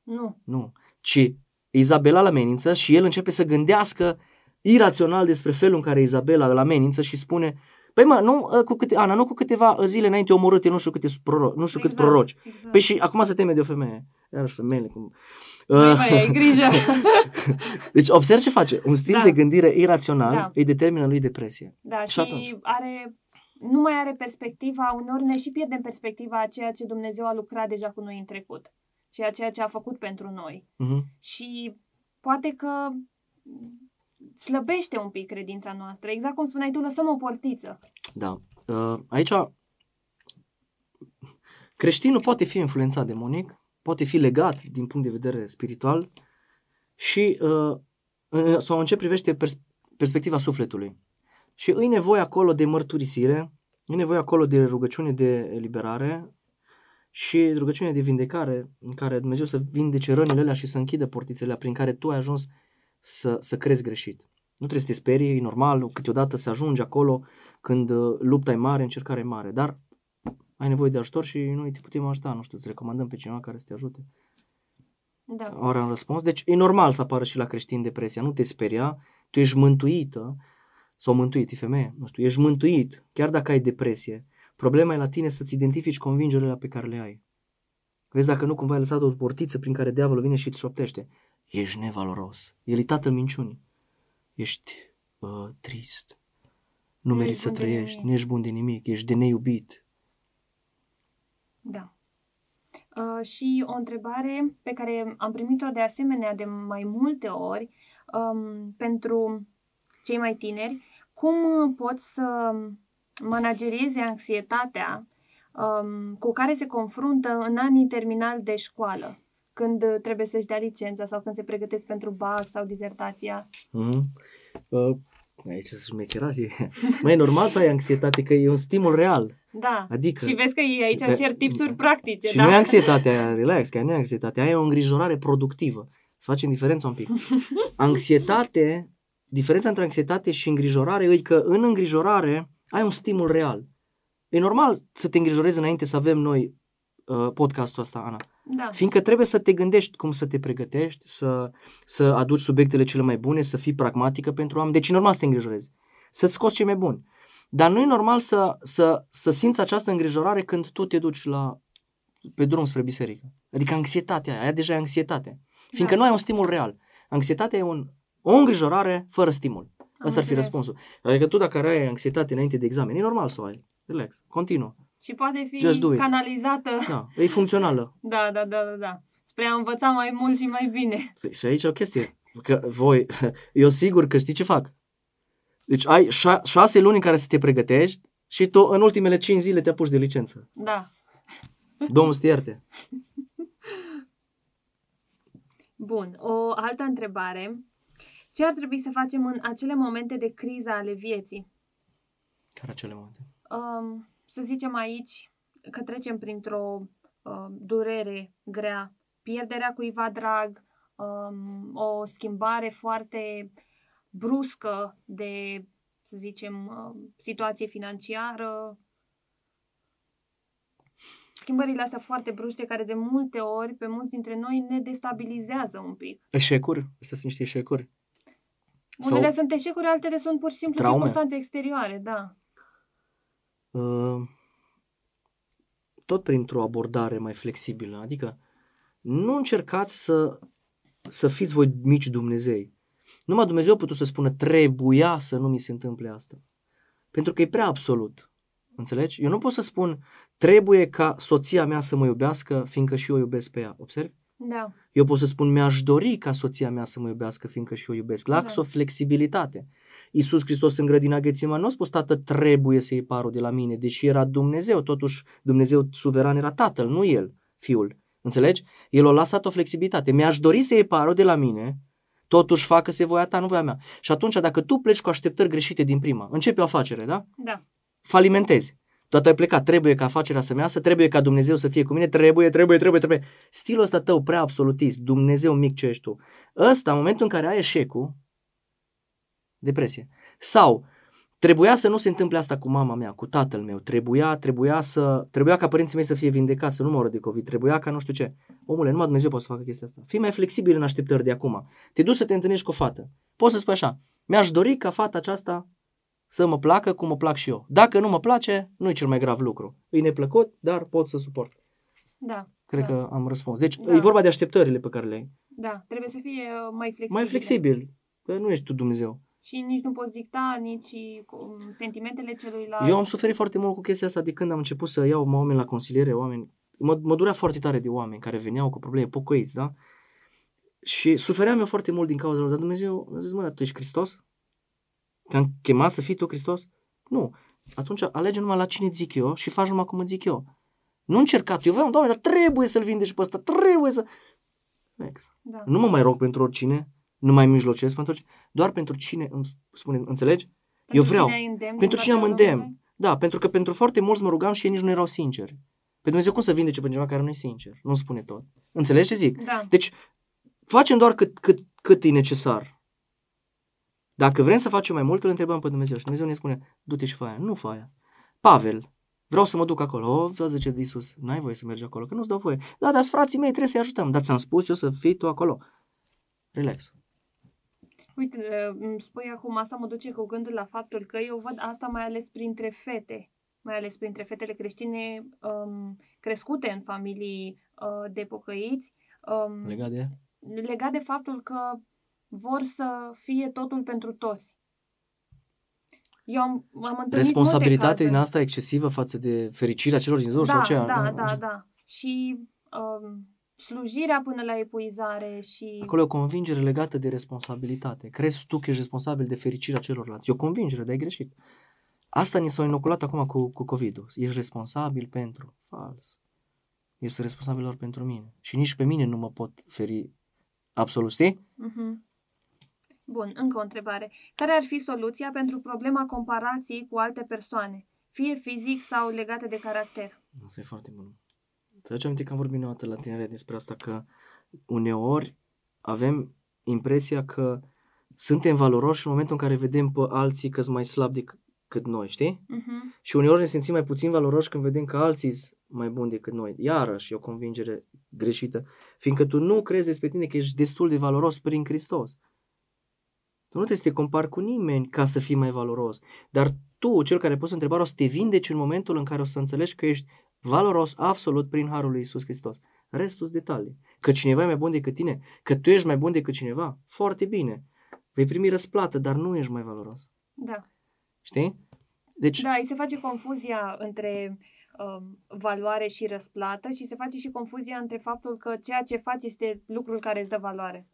Nu. Nu. Ci Izabela îl amenință și el începe să gândească irațional despre felul în care Izabela îl amenință și spune Păi mă, nu, ă, cu câte, Ana, nu cu câteva zile înainte omorâte nu știu câte proroci, nu știu câți proroci. Exact. Păi și acum se teme de o femeie. Iarăși femeile cum... Băi, Uh, mai ai grijă. [LAUGHS] deci observ ce face. Un stil Da. de gândire irațional Da. îi determină lui depresie. Da, Și și, atunci? are, nu mai are perspectiva, uneori ne și pierdem perspectiva a ceea ce Dumnezeu a lucrat deja cu noi în trecut și a ceea ce a făcut pentru noi. Uh-huh. Și poate că slăbește un pic credința noastră. Exact cum spuneai tu, lăsăm o portiță. Da. Uh, aici creștinul poate fi influențat demonic, poate fi legat din punct de vedere spiritual și uh, uh, sau în ce privește pers- perspectiva sufletului. Și îi nevoie acolo de mărturisire, îi nevoie acolo de rugăciune de eliberare și rugăciune de vindecare în care Dumnezeu să vindece rănile alea și să închidă portițele prin care tu ai ajuns să, să crezi greșit. Nu trebuie să te sperii, e normal, câteodată să ajungi acolo când uh, lupta e mare, încercarea e mare, dar ai nevoie de ajutor și noi te putem ajuta, nu știu, îți recomandăm pe cineva care să te ajute. Da. Ori am răspuns. Deci e normal să apară și la creștin depresia, nu te speria, tu ești mântuită sau mântuit, e femeie, nu știu, ești mântuit, chiar dacă ai depresie. Problema e la tine să-ți identifici convingerile pe care le ai. Vezi dacă nu cumva ai lăsat o portiță prin care diavolul vine și îți șoptește. Ești nevaloros. El e tatăl minciunii. Ești uh, trist. Nu Nu meriți ești să bun de trăiești, nimic. nu ești bun de nimic, ești de neiubit. Da. Uh, și o întrebare pe care am primit-o de asemenea de mai multe ori um, pentru cei mai tineri, cum uh, pot să managerieze anxietatea um, cu care se confruntă în anii terminali de școală, când uh, trebuie să-și dea licența sau când se pregătesc pentru BAC sau dizertația. Mhm. Uh, aici sunt șmecherași. [LAUGHS] Mai e normal să ai anxietate, că e un stimul real. Da. Adică... Și vezi că ei aici Da. cer tipsuri practice, Și da? nu e anxietatea, relax, că nu e anxietatea, aia e o îngrijorare productivă. Să facem diferența un pic. [LAUGHS] Anxietate, diferența între anxietate și îngrijorare e că în îngrijorare ai un stimul real. E normal să te îngrijorezi înainte să avem noi uh, podcastul ăsta, Ana. Da. Fiindcă trebuie să te gândești cum să te pregătești, să, să aduci subiectele cele mai bune, să fii pragmatică pentru oameni. Deci e normal să te îngrijorezi. Să-ți scoți cei mai buni. Dar nu e normal să, să, să simți această îngrijorare când tu te duci la, pe drum spre biserică. Adică anxietatea aia, aia deja e anxietate. Fiindcă Da. nu ai un stimul real. Anxietatea e un, o îngrijorare fără stimul. Am Asta ar fi înțeles. răspunsul. Adică tu dacă ai anxietate înainte de examen, e normal să o ai. Relax, continuă. Și poate fi Just do it. canalizată. Da, e funcțională. [LAUGHS] Da, da, da, da, da. Spre a învăța mai mult și mai bine. Păi, Și aici e o chestie. Că voi, [LAUGHS] eu sigur că știi ce fac. Deci ai șa- șase luni în care să te pregătești și tu în ultimele cinci zile te apuci de licență. Da. Domnul să te ierte. Bun. O altă întrebare. Ce ar trebui să facem în acele momente de criză ale vieții? Care acele momente? Um, să zicem aici că trecem printr-o uh, durere grea, pierderea cuiva drag, um, o schimbare foarte bruscă de, să zicem, uh, situație financiară, schimbările astea foarte bruște care de multe ori, pe mulți dintre noi, ne destabilizează un pic. Eșecuri? Astea sunt niște eșecuri. Sau- Unele sunt eșecuri, altele sunt pur și simplu Traume. circunstanțe exterioare, da. Uh, tot printr-o abordare mai flexibilă. Adică nu încercați să, să fiți voi mici Dumnezei. Numai Dumnezeu a putut să spună trebuia să nu mi se întâmple asta. Pentru că e prea absolut. Înțelegi? Eu nu pot să spun trebuie ca soția mea să mă iubească fiindcă și eu o iubesc pe ea. Observi? Da, Eu pot să spun mi-aș dori ca soția mea să mă iubească fiindcă și eu o iubesc. Lax Da. o flexibilitate. Iisus Hristos în grădina Ghețiman nu a spus tată trebuie să iei parul de la mine, deși era Dumnezeu, totuși Dumnezeu suveran era tatăl, nu el, fiul. Înțelegi? El a lăsat o flexibilitate. Mi-aș dori să iei parul de la mine, totuși facă-se voia ta, nu voia mea. Și atunci dacă tu pleci cu așteptări greșite din prima, începi o afacere, da? da, Falimentezi. Toată ai plecat, trebuie ca afacerea să measă, trebuie ca Dumnezeu să fie cu mine, trebuie, trebuie, trebuie, trebuie. Stilul ăsta tău prea absolutist, Dumnezeu mic ce ești tu. Ăsta, în momentul în care ai eșecul, depresie. Sau trebuia să nu se întâmple asta cu mama mea, cu tatăl meu, trebuia, trebuia, să, trebuia ca părinții mei să fie vindecați, să nu moră de COVID, trebuia ca nu știu ce. Omule, numai Dumnezeu poate să facă chestia asta. Fii mai flexibil în așteptări de acum. Te duci să te întâlnești cu o fată. Poți să spui așa, mi-aș dori ca fata aceasta să mă placă cum mă plac și eu. Dacă nu mă place, nu e cel mai grav lucru. E neplăcut, dar pot să suport. Da. Cred da. că am răspuns. Deci Da. e vorba de așteptările pe care le ai. Da, trebuie să fie uh, mai flexibil. Mai flexibil, că nu ești tu Dumnezeu. Și nici nu poți dicta nici um, sentimentele celuilalt. Eu am suferit foarte mult cu chestia asta de când am început să iau oameni la consiliere, oameni... Mă, mă durea foarte tare de oameni care veneau cu probleme pocăiți, da? Și sufeream eu foarte mult din cauza lor, dar Dumnezeu mi-a zis, mă, dar tu ești Hristos? Te-am chemat să fii tu Hristos? Nu. Atunci alege numai la cine zic eu și faci numai cum îți zic eu. Nu încerca tu. Eu vreau, doamne, dar trebuie să-l vindeci pe ăsta, trebuie să... Next. Da. Nu mă mai rog pentru oricine, nu mai mijlocesc pentru oricine, doar pentru cine îmi spune, înțelegi? Pentru eu vreau. Cine ai îndemn, Pentru din cine am partea îndemn. Domnului? Da, pentru că pentru foarte mulți mă rugam și ei nici nu erau sinceri. Pe Dumnezeu cum să vindece pe cineva care nu e sincer? Nu spune tot. Înțelegi ce zic? Da. Deci, facem doar cât, cât, cât e necesar. Dacă vrem să facem mai mult, îl întrebăm pe Dumnezeu. Și Dumnezeu ne spune, du-te și fă aia. Nu fă aia. Pavel, vreau să mă duc acolo. O, vă zice de Iisus, n-ai voie să mergi acolo, că nu-ți dau voie. Da, dar frații mei, trebuie să-i ajutăm. Dar ți-am spus eu să fii tu acolo. Relax. Uite, uh, îmi spui acum, asta mă duce cu gândul la faptul că eu văd asta mai ales printre fete, mai ales printre fetele creștine um, crescute în familii uh, de pocăiți, um, Legat de... legat de faptul că vor să fie totul pentru toți. Eu am, am întâlnit Responsabilitate multe din cazuri. asta excesivă față de fericirea celor din jur da, sau aceea. da, nu? da, da. Și um, slujirea până la epuizare și... Acolo e o convingere legată de responsabilitate. Crezi tu că ești responsabil de fericirea celorlalți. E o convingere, dar ai greșit. Asta ni s-a inoculat acum cu, cu COVID-ul. Ești responsabil pentru. Fals. Ești responsabil doar pentru mine. Și nici pe mine nu mă pot feri absolut, știi? Mhm. Bun, încă o întrebare. Care ar fi soluția pentru problema comparației cu alte persoane, fie fizic sau legate de caracter? Asta e foarte bun. Să aduce aminte că am vorbit noi la tinere despre asta, că uneori avem impresia că suntem valoroși în momentul în care vedem pe alții că sunt mai slabi decât noi, știi? Mhm. Și uneori ne simțim mai puțin valoroși când vedem că alții sunt mai buni decât noi. Iarăși e o convingere greșită, fiindcă tu nu crezi despre tine că ești destul de valoros prin Hristos. Tu nu trebuie să te compari cu nimeni ca să fii mai valoros. Dar tu, cel care poți întrebarea, o să te vindeci în momentul în care o să înțelegi că ești valoros absolut prin Harul lui Isus Hristos. Restul sunt detalii. Că cineva e mai bun decât tine, că tu ești mai bun decât cineva, foarte bine. Vei primi răsplată, dar nu ești mai valoros. Da. Știi? Deci, Da, îi se face confuzia între um, valoare și răsplată și se face și confuzia între faptul că ceea ce faci este lucrul care îți dă valoare.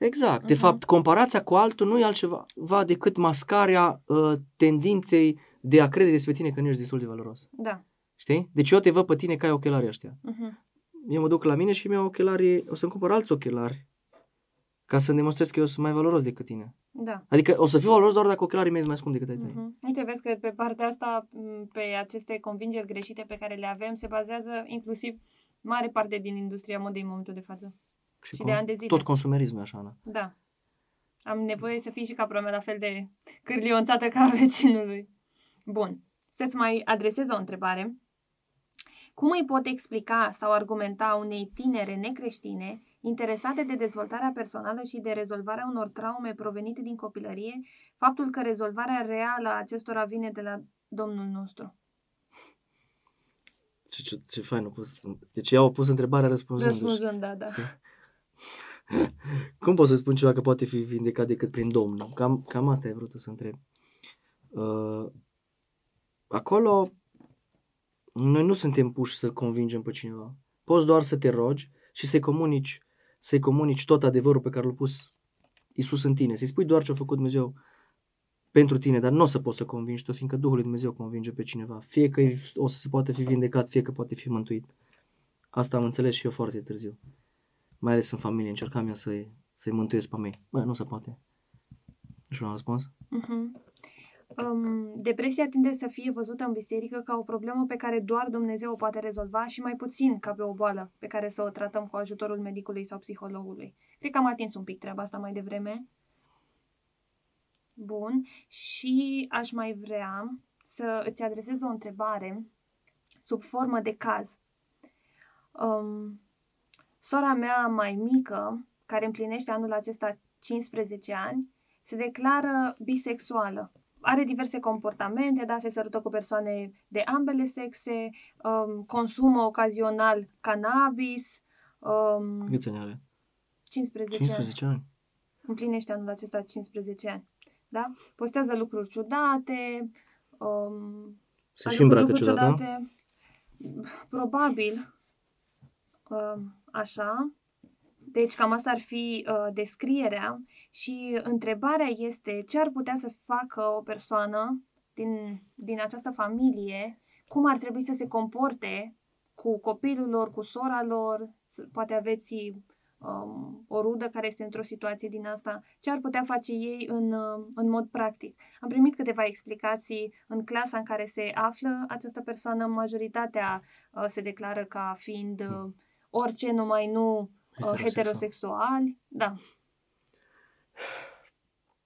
Exact. De Mhm. fapt, comparația cu altul nu e altceva va decât mascarea uh, tendinței de a crede despre tine că nu ești destul de valoros. Da. Știi? Deci eu te văd pe tine că ai ochelari ăștia. Mhm. Eu mă duc la mine și mi-au ochelari, o să-mi cumpăr alți ochelari ca să-mi demonstrez că eu sunt mai valoros decât tine. Da. Adică o să fiu valoros doar dacă ochelarii mei sunt mai scumpi decât ai tăi. Mhm. Uite, vezi că pe partea asta, m, pe aceste convingeri greșite pe care le avem, se bazează inclusiv mare parte din industria modei în momentul de față. Și de ani de zile. tot consumerismul e așa, Ana. Da. Am nevoie să fii și capra mea la fel de cârlionțată ca a [LAUGHS] vecinului. Bun. Să-ți mai adresez o întrebare. Cum îi pot explica sau argumenta unei tinere necreștine interesate de dezvoltarea personală și de rezolvarea unor traume provenite din copilărie, faptul că rezolvarea reală a acestora vine de la Domnul nostru? Ce, ce, ce fain a pus. Deci ea a pus întrebarea răspunzându-și. Răspunzând, da, da. [LAUGHS] Cum pot să spun ceva că poate fi vindecat decât prin Domnul? Cam, cam asta ai vrut să întreb. Uh, acolo, noi nu suntem puși să convingem pe cineva. Poți doar să te rogi și să-i comunici, să-i comunici tot adevărul pe care l-a pus Isus în tine. Să-i spui doar ce a făcut Dumnezeu pentru tine, dar nu o să poți să convingi tu, fiindcă Duhul lui Dumnezeu convinge pe cineva. Fie că o să se poate fi vindecat, fie că poate fi mântuit. Asta am înțeles și eu foarte târziu. Mai ales în familie, încercam eu să-i, să-i mântuiesc pe mei. Bă, nu se poate. Nu știu, am răspuns? Mhm. Um, depresia tinde să fie văzută în biserică ca o problemă pe care doar Dumnezeu o poate rezolva și mai puțin ca pe o boală pe care să o tratăm cu ajutorul medicului sau psihologului. Cred că am atins un pic treaba asta mai devreme. Bun. Și aș mai vrea să îți adresez o întrebare sub formă de caz. Um, sora mea mai mică, care împlinește anul acesta 15 ani, se declară bisexuală. Are diverse comportamente, da, se sărută cu persoane de ambele sexe, um, consumă ocazional cannabis. Um, Câți ani are? 15, 15 ani. Împlinește anul acesta 15 ani. Da? Postează lucruri ciudate. Um, Se și îmbracă lucruri ciudat, da? ciudate. Probabil. Um, așa. Deci cam asta ar fi uh, descrierea și întrebarea este ce ar putea să facă o persoană din, din această familie, cum ar trebui să se comporte cu copilul lor, cu sora lor, să- poate aveți um, o rudă care este într-o situație din asta, ce ar putea face ei în, uh, în mod practic. Am primit câteva explicații în clasa în care se află această persoană, majoritatea uh, se declară ca fiind uh, orice, numai nu uh, Heterosexual. heterosexuali. Da.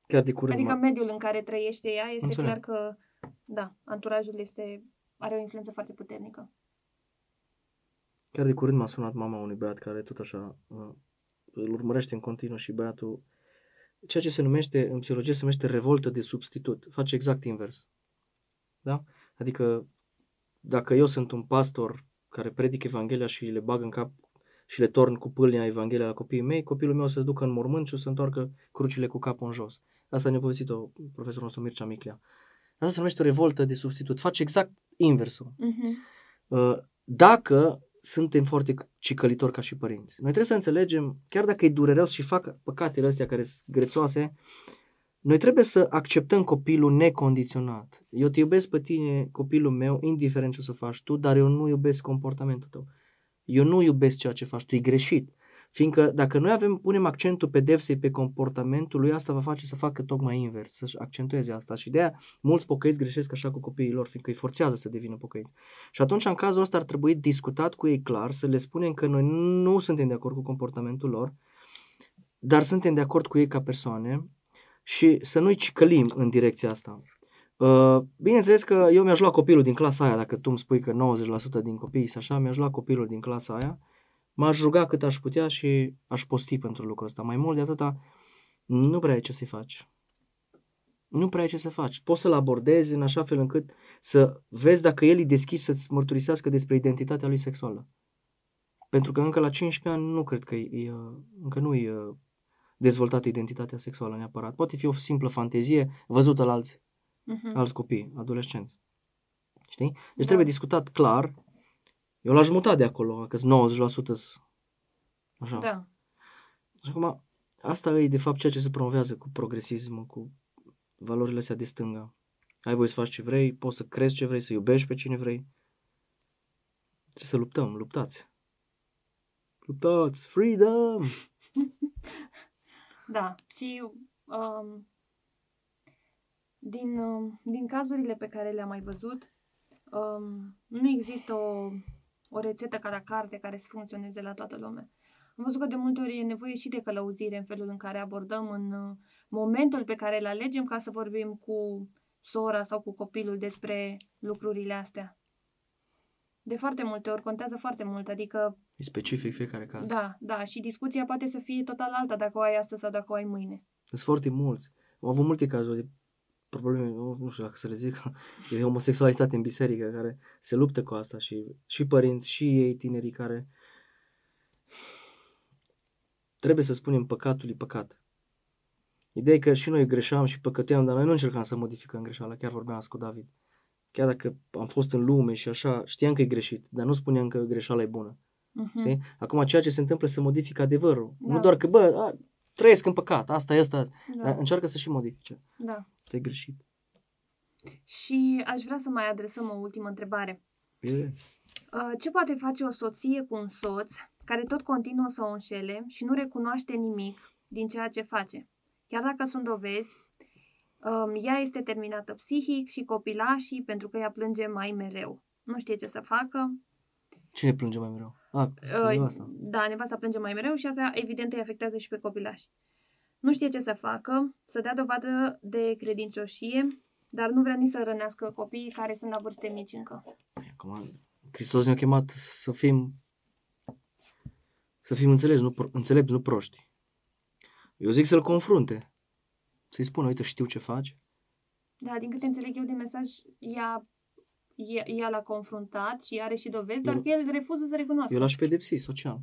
Chiar de curând, Adică m-a- mediul în care trăiește ea este Înțeleg. clar că, da, anturajul este, are o influență foarte puternică. chiar de curând m-a sunat mama unui băiat care tot așa uh, îl urmărește în continuu și băiatul ceea ce se numește, în psihologie se numește revoltă de substitut. Face exact invers. Da? Adică dacă eu sunt un pastor care predic Evanghelia și le bag în cap și le torn cu pâlnia Evanghelia la copiii mei, copilul meu o să se ducă în mormânt și o să întoarcă crucile cu capul în jos. Asta ne-a povestit-o profesorul nostru Mircea Miclea. Asta se numește o revoltă de substitut. Face exact inversul. Mhm. Uh, dacă suntem foarte cicălitori ca și părinți. Noi trebuie să înțelegem, chiar dacă e dureros și fac păcatele astea care sunt grețoase, noi trebuie să acceptăm copilul necondiționat. Eu te iubesc pe tine, copilul meu, indiferent ce o să faci tu, dar eu nu iubesc comportamentul tău. Eu nu iubesc ceea ce faci tu, e greșit. Fiindcă dacă noi avem, punem accentul pedepsei pe comportamentul lui, asta va face să facă tocmai invers, să-și accentueze asta. Și de aia mulți pocăiți greșesc așa cu copiii lor, fiindcă îi forțează să devină pocăiți. Și atunci, în cazul ăsta, ar trebui discutat cu ei clar, să le spunem că noi nu suntem de acord cu comportamentul lor, dar suntem de acord cu ei ca persoane și să nu-i cicălim în direcția asta. Uh, Bineînțeles că eu mi-aș lua copilul din clasa aia, dacă tu îmi spui că 90% din copii sunt așa, mi-aș lua copilul din clasa aia, m-aș ruga cât aș putea și aș posti pentru lucrul ăsta. Mai mult de atâta, nu prea ai ce să-i faci. Nu prea ai ce să faci. Poți să-l abordezi în așa fel încât să vezi dacă el e deschis să-ți mărturisească despre identitatea lui sexuală. Pentru că încă la 15 ani nu cred că e, e, încă nu e uh, dezvoltată identitatea sexuală neapărat. Poate fi o simplă fantezie văzută la alți, Mhm. alți copii, adolescenți. Știi? Deci Da. trebuie discutat clar. Eu l-aș muta de acolo, că 90% s- așa. Da. Și acum, asta e de fapt ceea ce se promovează cu progresismul, cu valorile astea de stânga. Ai voie să faci ce vrei, poți să crezi ce vrei, să iubești pe cine vrei. Trebuie să luptăm, luptați. Luptați, freedom! [LAUGHS] Da, și um, din, um, din cazurile pe care le-am mai văzut, um, nu există o, o rețetă ca la carte care să funcționeze la toată lumea. Am văzut că de multe ori e nevoie și de călăuzire în felul în care abordăm în uh, momentul pe care îl alegem ca să vorbim cu sora sau cu copilul despre lucrurile astea. De foarte multe ori contează foarte mult, adică E specific fiecare caz. da, da, și discuția poate să fie total alta dacă o ai astăzi sau dacă o ai mâine. Sunt foarte mulți. Am avut multe cazuri de probleme, nu nu știu dacă să le zic, [LAUGHS] de homosexualitate în biserică, care se luptă cu asta și, și părinți, și ei, tinerii care trebuie să spunem păcatul e păcat. Ideea e că și noi greșeam și păcăteam, dar noi nu încercam să modificăm greșeala, chiar vorbeam asta cu David. Chiar dacă am fost în lume și așa, știam că e greșit, dar nu spuneam că greșeala e bună. Mhm. Știi? Acum ceea ce se întâmplă se modifică adevărul. Da. Nu doar că, bă, a, trăiesc în păcat, asta e asta, Da, dar încearcă să și modifice. da. Asta e greșit. Și aș vrea să mai adresăm o ultimă întrebare. Bine. Uh, Ce poate face o soție cu un soț care tot continuă să o înșele și nu recunoaște nimic din ceea ce face? Chiar dacă sunt dovezi, Um, ea este terminată psihic și copilașii pentru că ea plânge mai mereu. Nu știe ce să facă. Cine plânge mai mereu? A, Uh, nevasta. da, nevasta plânge mai mereu și asta evident îi afectează și pe copilași. Nu știe ce să facă, să dea dovadă de credincioșie, dar nu vrea nici să rănească copiii care sunt la vârste mici încă. Acum, Hristos ne-a chemat să fim să fim înțelepți, nu, pro- înțelepți, nu proști. Eu zic să-l confrunte. Să-i spună, uite, știu ce faci. Da, din câte înțeleg eu de mesaj, ea, ea, ea l-a confruntat și are și dovezi, doar Eu- că el refuză să recunoască. Eu l-aș pedepsi social.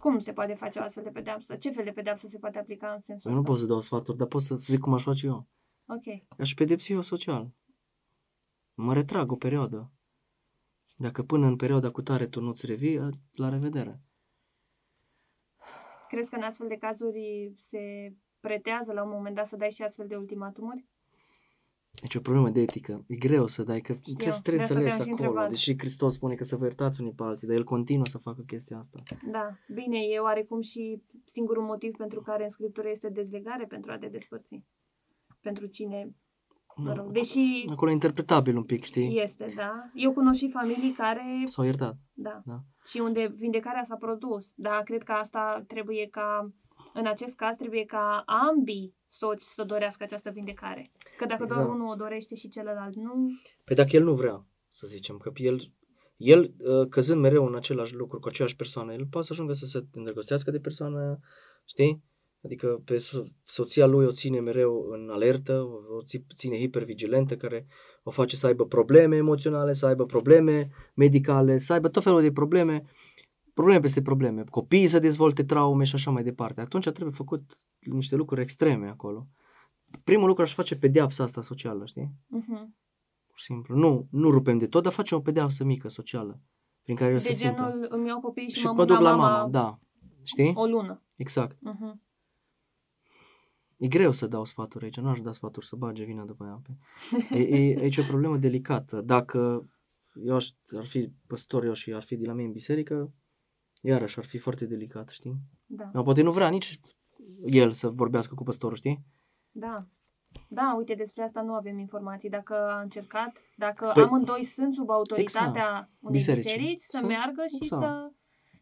Cum se poate face o astfel de pedeapsă? Ce fel de pedeapsă se poate aplica în sensul Eu nu ăsta? pot să dau sfaturi, dar pot să să zic cum aș face eu. Ok. Aș pedepsi eu social. Mă retrag o perioadă. Dacă până în perioada cu tare tu nu-ți revii, la revedere. Crezi că în astfel de cazuri se pretează la un moment dat să dai și astfel de ultimatumuri? Deci e o problemă de etică. E greu să dai, că trebuie să te de asta înțelegi te-am și acolo. întrebat. Deși Hristos spune că să vă iertați unii pe alții, dar El continuă să facă chestia asta. Da, bine, e oarecum și singurul motiv pentru care în Scriptură este dezlegare pentru a te despărți. Pentru cine, mă rog, deși Acolo e interpretabil un pic, știi? este, da. Eu cunosc și familii care, S-au iertat. da, Da. și unde vindecarea s-a produs. Da, cred că asta trebuie ca, în acest caz, trebuie ca ambii soți să dorească această vindecare. Că dacă doar Exact. unul o dorește și celălalt nu, Păi dacă el nu vrea, să zicem, că el, el uh, căzând mereu în același lucru cu aceeași persoană, el poate să ajungă să se îndrăgostească de persoana aia, știi? Adică pe so- soția lui o ține mereu în alertă, o o ți- ține hipervigilentă, care o face să aibă probleme emoționale, să aibă probleme medicale, să aibă tot felul de probleme, probleme peste probleme, copiii să dezvolte traume și așa mai departe. Atunci trebuie făcut niște lucruri extreme acolo. Primul lucru aș face pedeapsa asta socială, știi? uh-huh. Pur și simplu. Nu, nu rupem de tot, dar facem o pedeapsă mică socială prin care el de se simtă. genul îmi iau copiii și, Și mă mă mut duc la mama mama, da. Știi? o lună. Exact. Uh-huh. E greu să dau sfaturi aici, nu aș da sfaturi să bage vina după ea. E, e, aici e o problemă delicată. Dacă eu aș, ar fi păstor eu și ar fi de la mine în biserică, iarăși ar fi foarte delicat, știi? Da. Dar poate nu vrea nici el să vorbească cu păstorul, știi? Da. Da, uite, despre asta nu avem informații. Dacă a încercat, dacă Păi- amândoi sunt sub autoritatea unei Bisericii. biserici, să, Să- meargă și exact. să,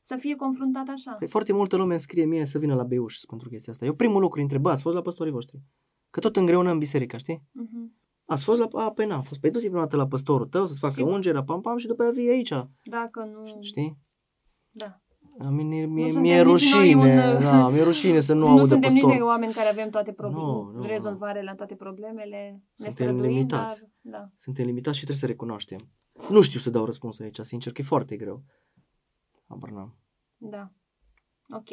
să fie confruntat așa. Păi foarte multă lume îmi scrie mie să vină la Beuș pentru chestia asta. Eu primul lucru îi întreb, "Bă, ați fost la păstorii voștri? Că tot îngreunăm biserica, știi? Uh-huh. Ați fost la... A, păi n-am fost. Păi du-te prima dată la păstorul tău să-ți facă Sigur. ungerea, pam, pam, și după aia vii aici. Dacă nu... Știi? Da. A mine, mie, suntem mi-e nici noi rușine, un- da, [LAUGHS] mi-e rușine să nu, Nu, audă suntem nici noi păstor. oameni care avem toate probleme, Nu, nu, rezolvare la toate problemele, ne Suntem străduim, limitați. dar... Da. Suntem limitați și trebuie să recunoaștem. Nu știu să dau răspuns aici, sincer, că e foarte greu. Habar n-am. Da. Ok.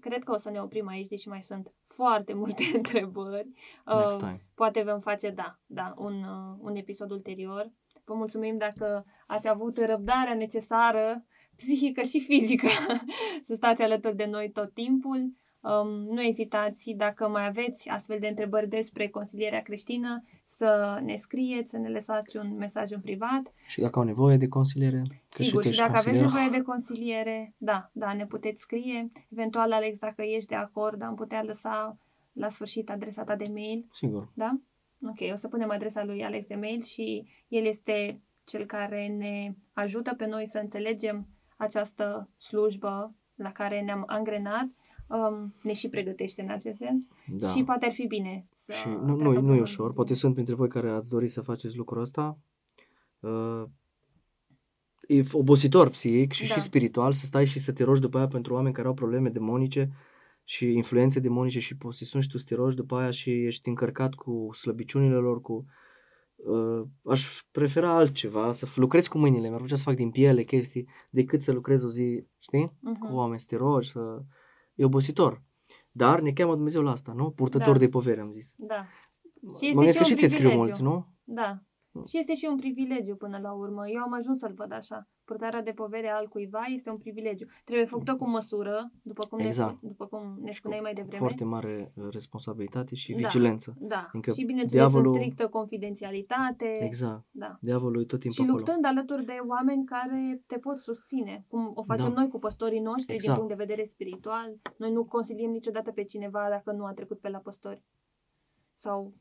Cred că o să ne oprim aici, deși mai sunt foarte [LAUGHS] multe întrebări. Next Uh, time. Poate vom face, da, da, un, uh, un episod ulterior. Vă mulțumim dacă ați avut răbdarea necesară, psihică și fizică, [LAUGHS] să stați alături de noi tot timpul. Um, nu ezitați, dacă mai aveți astfel de întrebări despre consilierea creștină, să ne scrieți, să ne lăsați un mesaj în privat. Și dacă au nevoie de consiliere, că Sigur, tu și ești dacă aveți consilier. nevoie de consiliere, da, da, ne puteți scrie. Eventual, Alex, dacă ești de acord, am putea lăsa la sfârșit adresa ta de mail, Sigur. da? Ok, o să punem adresa lui Alex de mail și el este cel care ne ajută pe noi să înțelegem această slujbă la care ne-am angrenat. Um, ne și pregătește în acest sens Da. și poate ar fi bine să Și nu, treacă nu, nu e până- ușor. Poate sunt printre voi care ați dori să faceți lucrul ăsta. Uh, e f- obositor psihic și, Da. și spiritual să stai și să te rogi după aia pentru oameni care au probleme demonice și influențe demonice și posesiuni și tu să te rogi după aia și ești încărcat cu slăbiciunile lor, cu... Uh, aș prefera altceva, să f- lucrez cu mâinile, mi-ar plăcea să fac din piele chestii, decât să lucrez o zi, știi? Mhm. Cu oameni, să te rogi, să... E obositor. Dar ne cheamă Dumnezeu la asta, nu? Purtător Da. de povere, am zis. Da, Și mă este gândesc că și și un ți scriu privilegiu. mulți, nu? Da. Mm. Și este și un privilegiu până la urmă. Eu am ajuns să-l văd așa. Purtarea de povere al cuiva este un privilegiu. Trebuie făcută cu măsură, după cum, Exact. ne, spu- după cum ne spuneai mai devreme. Foarte mare uh, responsabilitate și Da. vigilență. Da. Încă și bineînțeles diavolul- în strictă confidențialitate. Exact. Da. Diavolul e tot timpul Și acolo. luptând alături de oameni care te pot susține, cum o facem Da. noi cu păstorii noștri din Exact. punct de vedere spiritual. Noi nu consiliem niciodată pe cineva dacă nu a trecut pe la păstori. Sau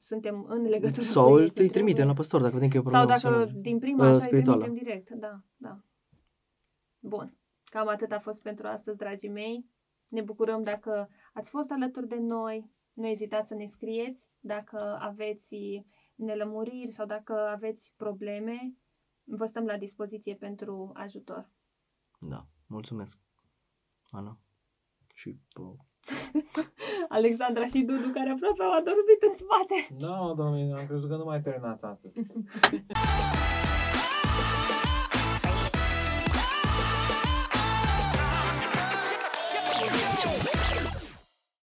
suntem în legătură Sau cu ei. îl că îi trimitem trebuie. la pastor dacă vedem că e o Sau problemă dacă emoțională. din prima Uh, așa îi spirituală. trimitem direct. Da, da. Bun. Cam atât a fost pentru astăzi, dragii mei. Ne bucurăm dacă ați fost alături de noi. Nu ezitați să ne scrieți dacă aveți nelămuriri sau dacă aveți probleme. Vă stăm la dispoziție pentru ajutor. Da, mulțumesc. Ana. Și pe [LAUGHS] Alexandra și Dudu, care aproape au adormit în spate. Da, doamne, am crezut că nu mai terminați astăzi.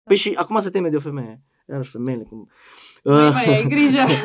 Păi și acum se teme de o femeie. Iarăși femeile cum... Mai, mai ai grijă. [LAUGHS]